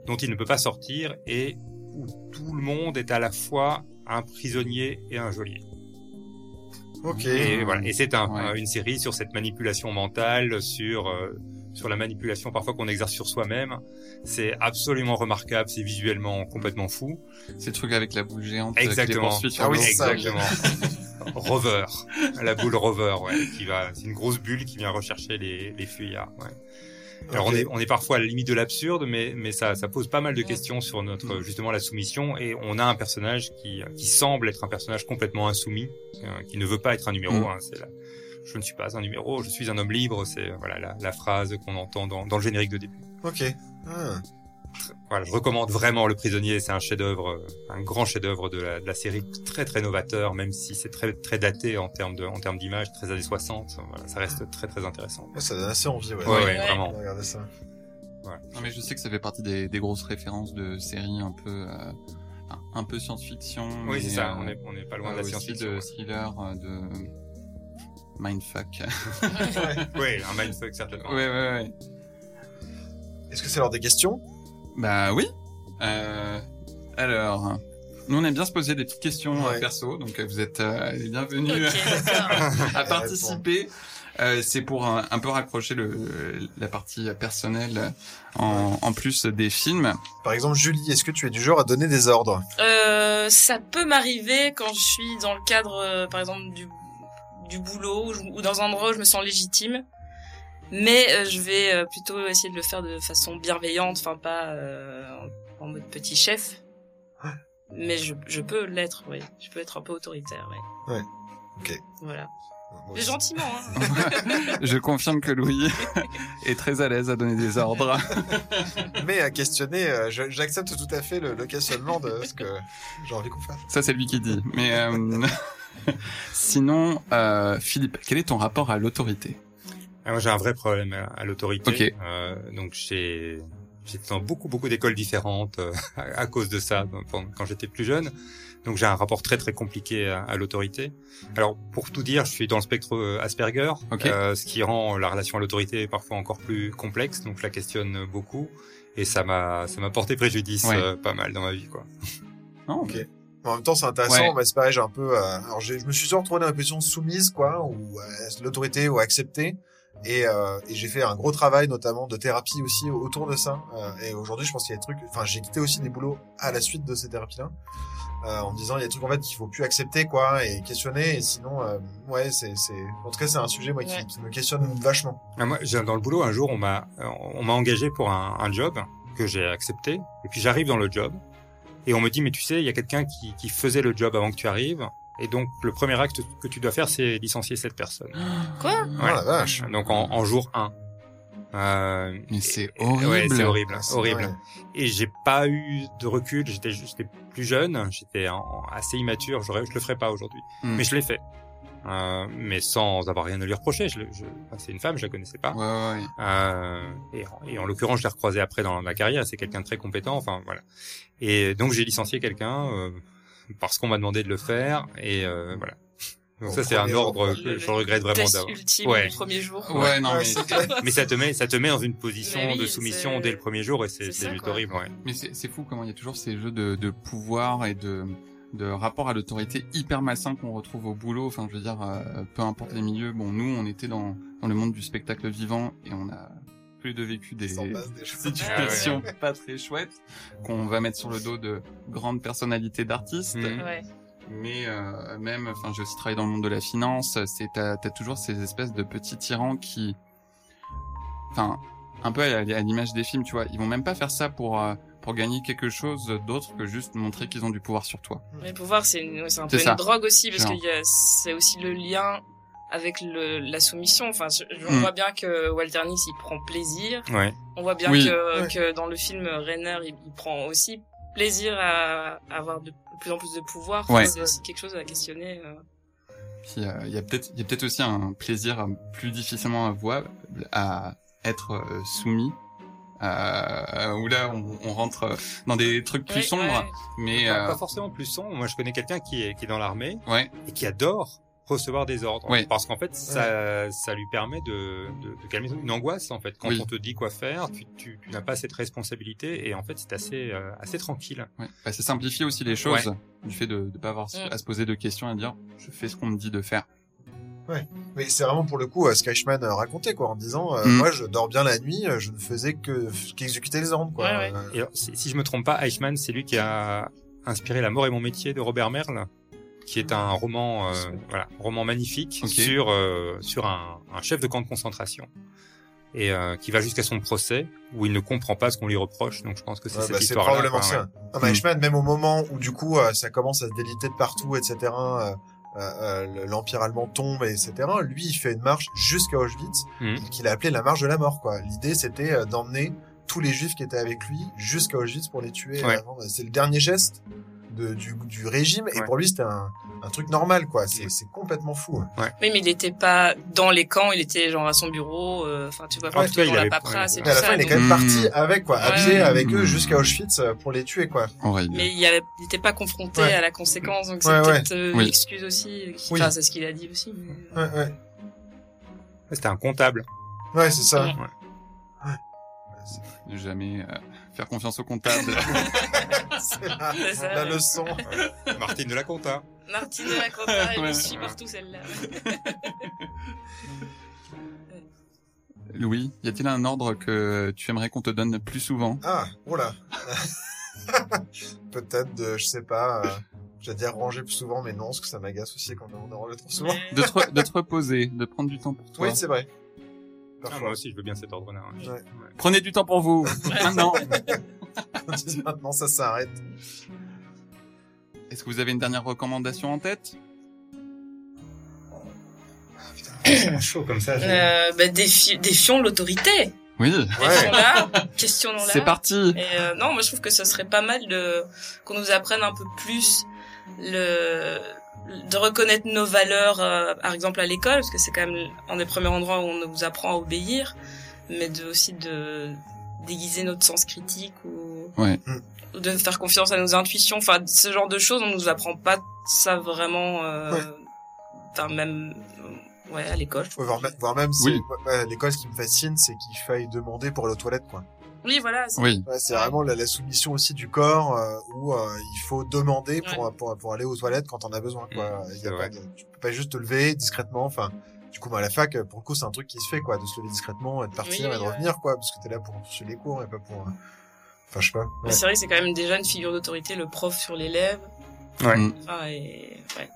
dont il ne peut pas sortir et où tout le monde est à la fois un prisonnier et un geôlier. Ok. Et voilà. Et c'est un, Ouais. euh, une série sur cette manipulation mentale, sur euh, sur la manipulation parfois qu'on exerce sur soi-même. C'est absolument remarquable. C'est visuellement complètement fou. C'est le truc avec la boule géante les Exactement. Ah oui, exactement. rover, la boule rover, ouais, qui va, c'est une grosse bulle qui vient rechercher les, les fuyards. Ouais. Alors on est, on est parfois à la limite de l'absurde, mais, mais ça, ça pose pas mal de questions sur notre Mm. justement la soumission, et on a un personnage qui, qui semble être un personnage complètement insoumis, euh, qui ne veut pas être un numéro. Mm. hein, c'est la, je ne suis pas un numéro, je suis un homme libre. C'est voilà la, la phrase qu'on entend dans, dans le générique de début. Ok. Ah. Voilà, je recommande vraiment Le Prisonnier. C'est un chef-d'œuvre, euh, un grand chef-d'œuvre de la, de la série, très très novateur, même si c'est très très daté en termes de en termes d'image, très années 60. Voilà, ça reste très très intéressant. Ouais, Ça donne assez envie, ouais. Ouais, ouais, Ouais. vraiment. Regardez ça. Non, mais je sais que ça fait partie des, des grosses références de séries un peu, euh, un peu science-fiction. Oui, c'est ça. euh, On est on est pas loin de la aussi science-fiction. de thriller, de mindfuck. Oui, un mindfuck certainement. ouais, ouais, ouais. Est-ce que c'est l'heure des questions? Bah oui. Euh, alors, nous on aime bien se poser des petites questions euh, Ouais. perso, donc euh, vous êtes euh, les bienvenus d'accord. à participer. Euh, c'est pour un, un peu raccrocher le, la partie personnelle en, en plus des films. Par exemple, Julie, est-ce que tu es du genre à donner des ordres? Euh, ça peut m'arriver quand je suis dans le cadre, euh, par exemple, du, du boulot ou, je- ou dans un endroit où je me sens légitime. Mais euh, je vais euh, plutôt essayer de le faire de façon bienveillante, enfin pas euh, en, en mode petit chef. Mais je, je peux l'être, oui. Je peux être un peu autoritaire, oui. Ouais. Ok. Voilà. Mais gentiment, hein. Je confirme que Louis est très à l'aise à donner des ordres. Mais à questionner, euh, j'accepte tout à fait le, le questionnement de ce que j'ai envie qu'on fasse. Ça, c'est lui qui dit. Mais euh, sinon, euh, Philippe, quel est ton rapport à l'autorité? Ah, moi, j'ai un vrai problème à, à l'autorité. Ok. Euh, donc j'ai j'étais dans beaucoup beaucoup d'écoles différentes euh, à, à cause de ça pendant- quand j'étais plus jeune. Donc j'ai un rapport très très compliqué à, à l'autorité. Alors pour tout dire, je suis dans le spectre euh, Asperger, Ok. euh, ce qui rend la relation à l'autorité parfois encore plus complexe. Donc je la questionne beaucoup et ça m'a ça m'a porté préjudice Ouais. euh, pas mal dans ma vie quoi. Ok. En même temps, c'est intéressant, Ouais. mais c'est pareil, j'ai un peu, euh, alors je me suis toujours retrouvé dans la position soumise, quoi, ou euh, l'autorité, ou accepter. Et, euh, et j'ai fait un gros travail, notamment de thérapie aussi autour de ça. Euh, et aujourd'hui, je pense qu'il y a des trucs, enfin, j'ai quitté aussi des boulots à la suite de ces thérapies-là. Euh, en me disant, il y a des trucs, en fait, qu'il faut plus accepter, quoi, et questionner. Et sinon, euh, ouais, c'est, c'est, en tout cas, c'est un sujet, moi, qui, Ouais. qui me questionne vachement. Ah, moi, j'ai- dans le boulot, un jour, on m'a, on m'a engagé pour un, un job que j'ai accepté. Et puis j'arrive dans le job Et on me dit, mais tu sais, il y a quelqu'un qui, qui faisait le job avant que tu arrives. Et donc, le premier acte que tu dois faire, c'est licencier cette personne. Quoi? Oh la vache. Donc, en, en jour 1. Euh, Mais c'est et- Ouais, horrible. c'est horrible, Ah, horrible. ouais. Et j'ai pas eu de recul. J'étais juste j'étais plus jeune, j'étais assez immature. J'aurais, je le ferais pas aujourd'hui, Hmm. mais je l'ai fait. Euh, mais sans avoir rien à lui reprocher. Je, je, enfin, c'est une femme, je la connaissais pas. Ouais, ouais, ouais. Euh, et, en- et en l'occurrence, je l'ai recroisé après dans ma carrière. C'est quelqu'un de très compétent. Enfin voilà. Et donc j'ai licencié quelqu'un euh, parce qu'on m'a demandé de le faire. Et euh, voilà. Donc Au ça c'est un ordre jour, que Le- je regrette vraiment Test d'avoir. ultime Ouais. du premier jour. Ouais, non, mais. Mais ça te met, ça te met dans une position oui, de soumission dès le premier jour et c'est c'est horrible. Ouais. mais c'est c'est fou comment il y a toujours ces jeux de, de pouvoir et de, de rapport à l'autorité hyper malsain qu'on retrouve au boulot. Enfin, je veux dire, euh, peu importe les milieux. Bon, nous, on était dans, dans le monde du spectacle vivant et on a plus de vécu des situations pas très chouettes qu'on va mettre sur le dos de grandes personnalités d'artistes. Ouais. Mais euh, même, enfin, j'ai aussi travaillé dans le monde de la finance. C'est t'as as toujours ces espèces de petits tyrans qui, enfin, un peu à, à l'image des films, tu vois, ils vont même pas faire ça pour euh, pour gagner quelque chose d'autre que juste montrer qu'ils ont du pouvoir sur toi. Mais pouvoir, c'est un peu ça. une drogue aussi, parce que c'est aussi le lien avec le, la soumission. Enfin, je- on Mm. voit bien que Walter Nix, il prend plaisir. Ouais. On voit bien Oui. que, Ouais. que dans le film, Rainer, il, il prend aussi plaisir à, à avoir de plus en plus de pouvoir. Enfin. C'est aussi quelque chose à questionner. euh. Puis euh, il y a peut-être il y a peut-être aussi un plaisir plus difficilement avouable à être euh, soumis. Euh, où là on, on rentre dans des trucs plus Ouais, sombres, ouais. mais Pas, euh, pas forcément plus sombre. Moi, je connais quelqu'un qui est, qui est dans l'armée ouais, et qui adore recevoir des ordres. Ouais. Parce qu'en fait, ça, ça lui permet de, de, de calmer une angoisse, en fait. Quand Oui. on te dit quoi faire, tu, tu, tu n'as pas cette responsabilité et en fait, c'est assez, euh, assez tranquille. ouais. Bah, ça simplifie aussi les choses du fait de ne pas avoir Mm. à se poser de questions et à dire je fais ce qu'on me dit de faire. Mais c'est vraiment pour le coup euh, ce qu'Eichmann euh, racontait quoi en disant euh, Mm. moi je dors bien la nuit, je ne faisais que qu'exécuter les ordres quoi. Ouais, ouais. Euh, Et alors, si, si je me trompe pas, Eichmann, c'est lui qui a inspiré La mort et mon métier de Robert Merle, qui est un roman, euh, voilà, roman magnifique sur euh, sur un, un chef de camp de concentration et euh, qui va jusqu'à son procès où il ne comprend pas ce qu'on lui reproche. Donc je pense que c'est Ouais, cette bah, c'est probablement ça. ouais. Ah, bah. Eichmann, même au moment où du coup ça commence à se déliter de partout, etc. l'empire allemand tombe, etc. Lui, il fait une marche jusqu'à Auschwitz, Mhm. qu'il a appelé la marche de la mort. quoi. L'idée, c'était d'emmener tous les juifs qui étaient avec lui jusqu'à Auschwitz pour les tuer. Ouais. C'est le dernier geste de, du, du régime, et Ouais. pour lui, c'était un, un truc normal. quoi. C'est c'est complètement fou. hein. Oui, mais il était pas dans les camps, il était genre à son bureau. euh, Enfin, tu vois, En tout cas, dans la paperasse et ouais. tout Mais à la ça. fin, il est quand même Mm. parti avec, quoi, à Ouais. pied avec eux Mm. jusqu'à Auschwitz euh, pour les tuer, quoi. Mais il y avait- il était pas confronté Ouais. à la conséquence, donc c'est Ouais, ouais. peut-être euh, Oui. une excuse aussi. qui- Oui. Enfin, c'est ce qu'il a dit aussi. mais- Ouais, ouais. C'était un comptable. Ouais, c'est ça. Ouais. Ne jamais euh, faire confiance au comptable. c'est la, ça, leçon. Martine de la Conta. Martine de la Conta, elle Ouais. me suit partout celle-là. Louis, y a-t-il un ordre que tu aimerais qu'on te donne plus souvent? Ah, oula. Peut-être de, je sais pas, euh, j'allais dire ranger plus souvent, mais non, parce que ça m'agace aussi quand on en range trop souvent. De te, de te reposer, de prendre du temps pour toi. Oui, c'est vrai. Ah, Parfois. moi aussi, je veux bien cet ordre-là. ouais. Ouais. Prenez du temps pour vous. Maintenant. Maintenant, ça s'arrête. Est-ce que vous avez une dernière recommandation en tête? C'est chaud comme ça. Euh, bah, défi- défions l'autorité. Oui. Ouais. Questionnons-la. C'est parti. Et euh, non, moi je trouve que ce serait pas mal de qu'on nous apprenne un peu plus le de reconnaître nos valeurs, euh, par exemple à l'école, parce que c'est quand même un des premiers endroits où on nous apprend à obéir, mais de aussi de déguiser notre sens critique ou, Ouais. ou de faire confiance à nos intuitions. Enfin, ce genre de choses, on nous apprend pas ça vraiment. euh, Ouais. Enfin, même ouais à l'école. Ouais, voire, même- voire même, Oui. ouais, l'école, ce qui me fascine, c'est qu'il faille demander pour aller aux toilettes, quoi. Oui, voilà. c'est- Oui. Ouais, vraiment la, la soumission aussi du corps, euh, où euh, il faut demander pour, pour, pour aller aux toilettes quand on a besoin, quoi. Il y a vrai. pas tu peux pas juste te lever discrètement, enfin. Du coup, moi, à la fac, pour le coup, c'est un truc qui se fait, quoi, de se lever discrètement et de partir Oui, et de ouais. revenir, quoi, parce que t'es là pour suivre les cours et pas pour, euh, enfin, je sais pas. Mais Ouais. c'est vrai que c'est quand même déjà une figure d'autorité, le prof sur l'élève. Ouais. Mm. Ah, et, ouais.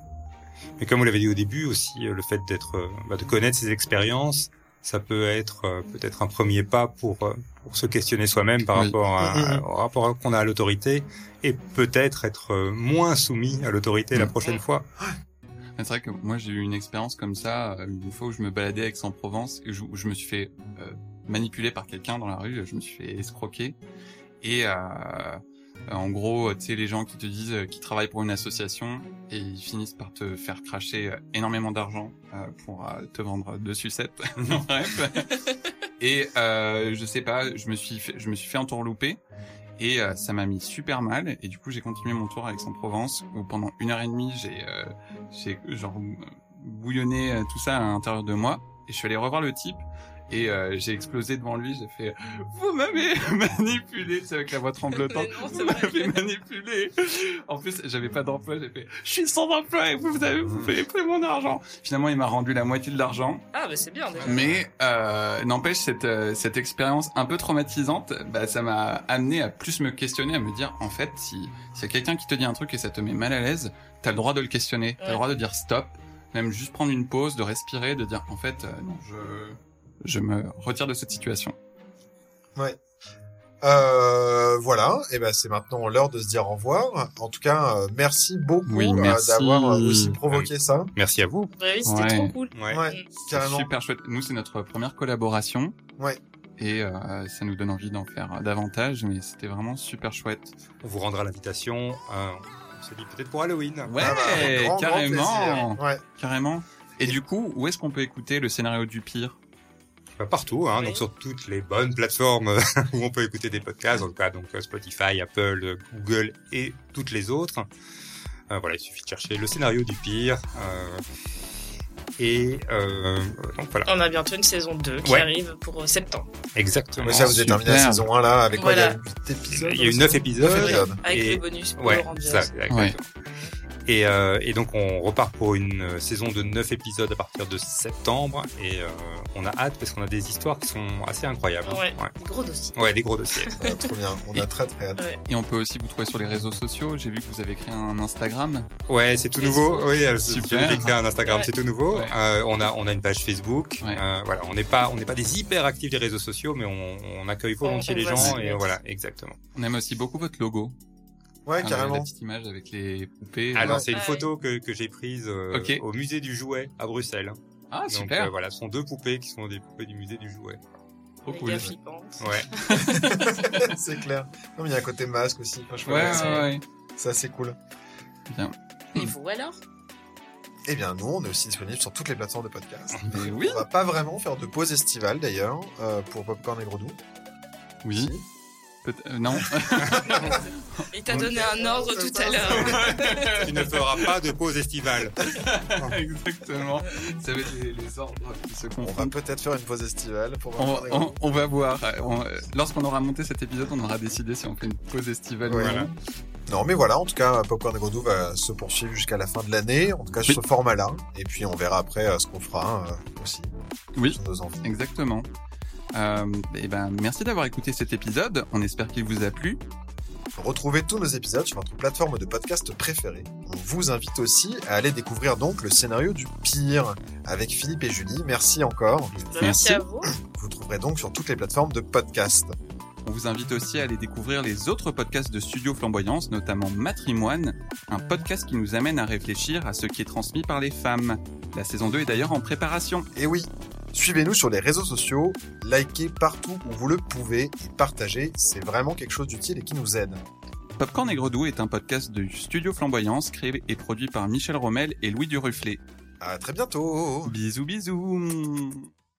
Mais comme vous l'avez dit au début aussi, euh, le fait d'être, euh, bah, de connaître ses expériences, ça peut être euh, peut-être un premier pas pour, euh, pour se questionner soi-même par Oui. rapport à, Mhm. au rapport qu'on a à l'autorité et peut-être être euh, moins soumis à l'autorité la prochaine fois. C'est vrai que moi j'ai eu une expérience comme ça euh, une fois où je me baladais à Aix-en-Provence et je- où je me suis fait euh, manipuler par quelqu'un dans la rue, je me suis fait escroquer et euh, en gros tu sais les gens qui te disent euh, qu'ils travaillent pour une association et ils finissent par te faire cracher euh, énormément d'argent euh, pour euh, te vendre deux sucettes. Bref. Et euh, je sais pas, je me suis fait, je me suis fait entourlouper et euh, ça m'a mis super mal et du coup j'ai continué mon tour à Aix-en-Provence où pendant une heure et demie j'ai euh, j'ai genre bouillonné euh, tout ça à l'intérieur de moi et je suis allé revoir le type et euh, j'ai explosé devant lui j'ai fait vous m'avez manipulé. C'est avec la voix tremblotante. Non, vous m'avez manipulé. En plus j'avais pas d'emploi j'ai fait je suis sans emploi et vous vous avez vous avez pris mon argent. Finalement il m'a rendu la moitié de l'argent. Ah, bah c'est bien déjà. mais euh, n'empêche cette euh, cette expérience un peu traumatisante, bah, ça m'a amené à plus me questionner, à me dire en fait si s'il y a quelqu'un qui te dit un truc et ça te met mal à l'aise, t'as le droit de le questionner, t'as Ouais. le droit de dire stop, même juste prendre une pause, de respirer, de dire en fait euh, non je je me retire de cette situation. Ouais. Euh, voilà, et ben c'est maintenant l'heure de se dire au revoir. En tout cas, euh, merci beaucoup Oui, euh, d'avoir euh, aussi provoqué ça. Merci à vous. Ouais, oui, c'était Ouais. trop cool. Ouais. Ouais, Mm. carrément. Super chouette. Nous c'est notre première collaboration. Ouais. Et euh, ça nous donne envie d'en faire davantage, mais c'était vraiment super chouette. On vous rendra l'invitation. euh, on se dit peut-être pour Halloween. Ouais, Ah bah, grand, carrément. Ouais. Carrément. Et du coup, où est-ce qu'on peut écouter le scénario du pire? Bah, partout, hein, Oui. donc sur toutes les bonnes plateformes où on peut écouter des podcasts, en tout cas donc euh, Spotify, Apple, euh, Google et toutes les autres. Euh, voilà, il suffit de chercher le scénario du pire. euh, et euh, donc voilà, On a bientôt une saison 2 qui Ouais. arrive pour euh, septembre. exactement. Mais ça, vous avez terminé la saison 1 là, avec quoi Voilà. Il y a 8 épisodes Il y a eu aussi 9 épisodes. Neuf Ouais. épisodes. Avec Et- les bonus pour Ouais, ça, exactement. Ouais. Et, euh, et donc on repart pour une euh, saison de 9 épisodes à partir de septembre et euh, on a hâte parce qu'on a des histoires qui sont assez incroyables. Ouais. ouais. Gros dossier. Ouais, des gros dossiers. Ouais, trop bien, on a très très hâte. Et on peut aussi vous trouver sur les réseaux sociaux. J'ai vu que vous avez créé un Instagram. Ouais, c'est tout Facebook. nouveau. Oui, euh, Super. j'ai créé un Instagram, Ouais. c'est tout nouveau. Ouais. Euh, on a on a une page Facebook. Ouais. Euh, voilà, on n'est pas on n'est pas des hyper actifs des réseaux sociaux, mais on, on accueille volontiers On- on les gens et voilà, exactement. On aime aussi beaucoup votre logo. Ouais, Hein, la- carrément. La petite image avec les poupées. Alors Ouais. c'est une photo que que j'ai prise euh, au musée du jouet à Bruxelles. Ah, Donc super. euh, voilà, ce sont deux poupées qui sont des poupées du musée du jouet. Trop cool. Ouais. c'est clair. Non, mais il y a un côté masque aussi. Enfin, je Ouais, ouais, c'est- ouais. C'est assez cool. Et vous alors? Eh bien, nous, on est aussi disponible sur toutes les plateformes de podcast. Mais oui. On va pas vraiment faire de pause estivale d'ailleurs euh, pour Popcorn et Gros Doux. Oui. Peut- euh, non. Il t'a donné un ordre tout à l'heure. tu ne feras pas de pause estivale. Exactement. Ça va être les, les ordres qui se On va confondent. peut-être faire une pause estivale pour On, va voir. On- euh, Lorsqu'on aura monté cet épisode, on aura décidé si on fait une pause estivale ou Ouais. non. Non, mais voilà, en tout cas, Popcorn et Gros Doux va se poursuivre jusqu'à la fin de l'année, en tout cas Oui. sur ce format-là. Et puis on verra après euh, ce qu'on fera euh, aussi Oui. nos. Exactement. Euh, et ben, merci d'avoir écouté cet épisode. On espère qu'il vous a plu. Retrouvez tous nos épisodes sur votre plateforme de podcast préférée. On vous invite aussi à aller découvrir donc le scénario du pire avec Philippe et Julie. Merci encore. Merci Merci. à vous. Vous trouverez donc sur toutes les plateformes de podcast. On vous invite aussi à aller découvrir les autres podcasts de Studio Flamboyance, notamment Matrimoine, un podcast qui nous amène à réfléchir à ce qui est transmis par les femmes. La saison 2 est d'ailleurs en préparation. Et oui, suivez-nous sur les réseaux sociaux, likez partout où vous le pouvez et partagez, c'est vraiment quelque chose d'utile et qui nous aide. Popcorn et Gredou est un podcast de Studio Flamboyance créé et produit par Michel Rommel et Louis Duruflet. À très bientôt Bisous bisous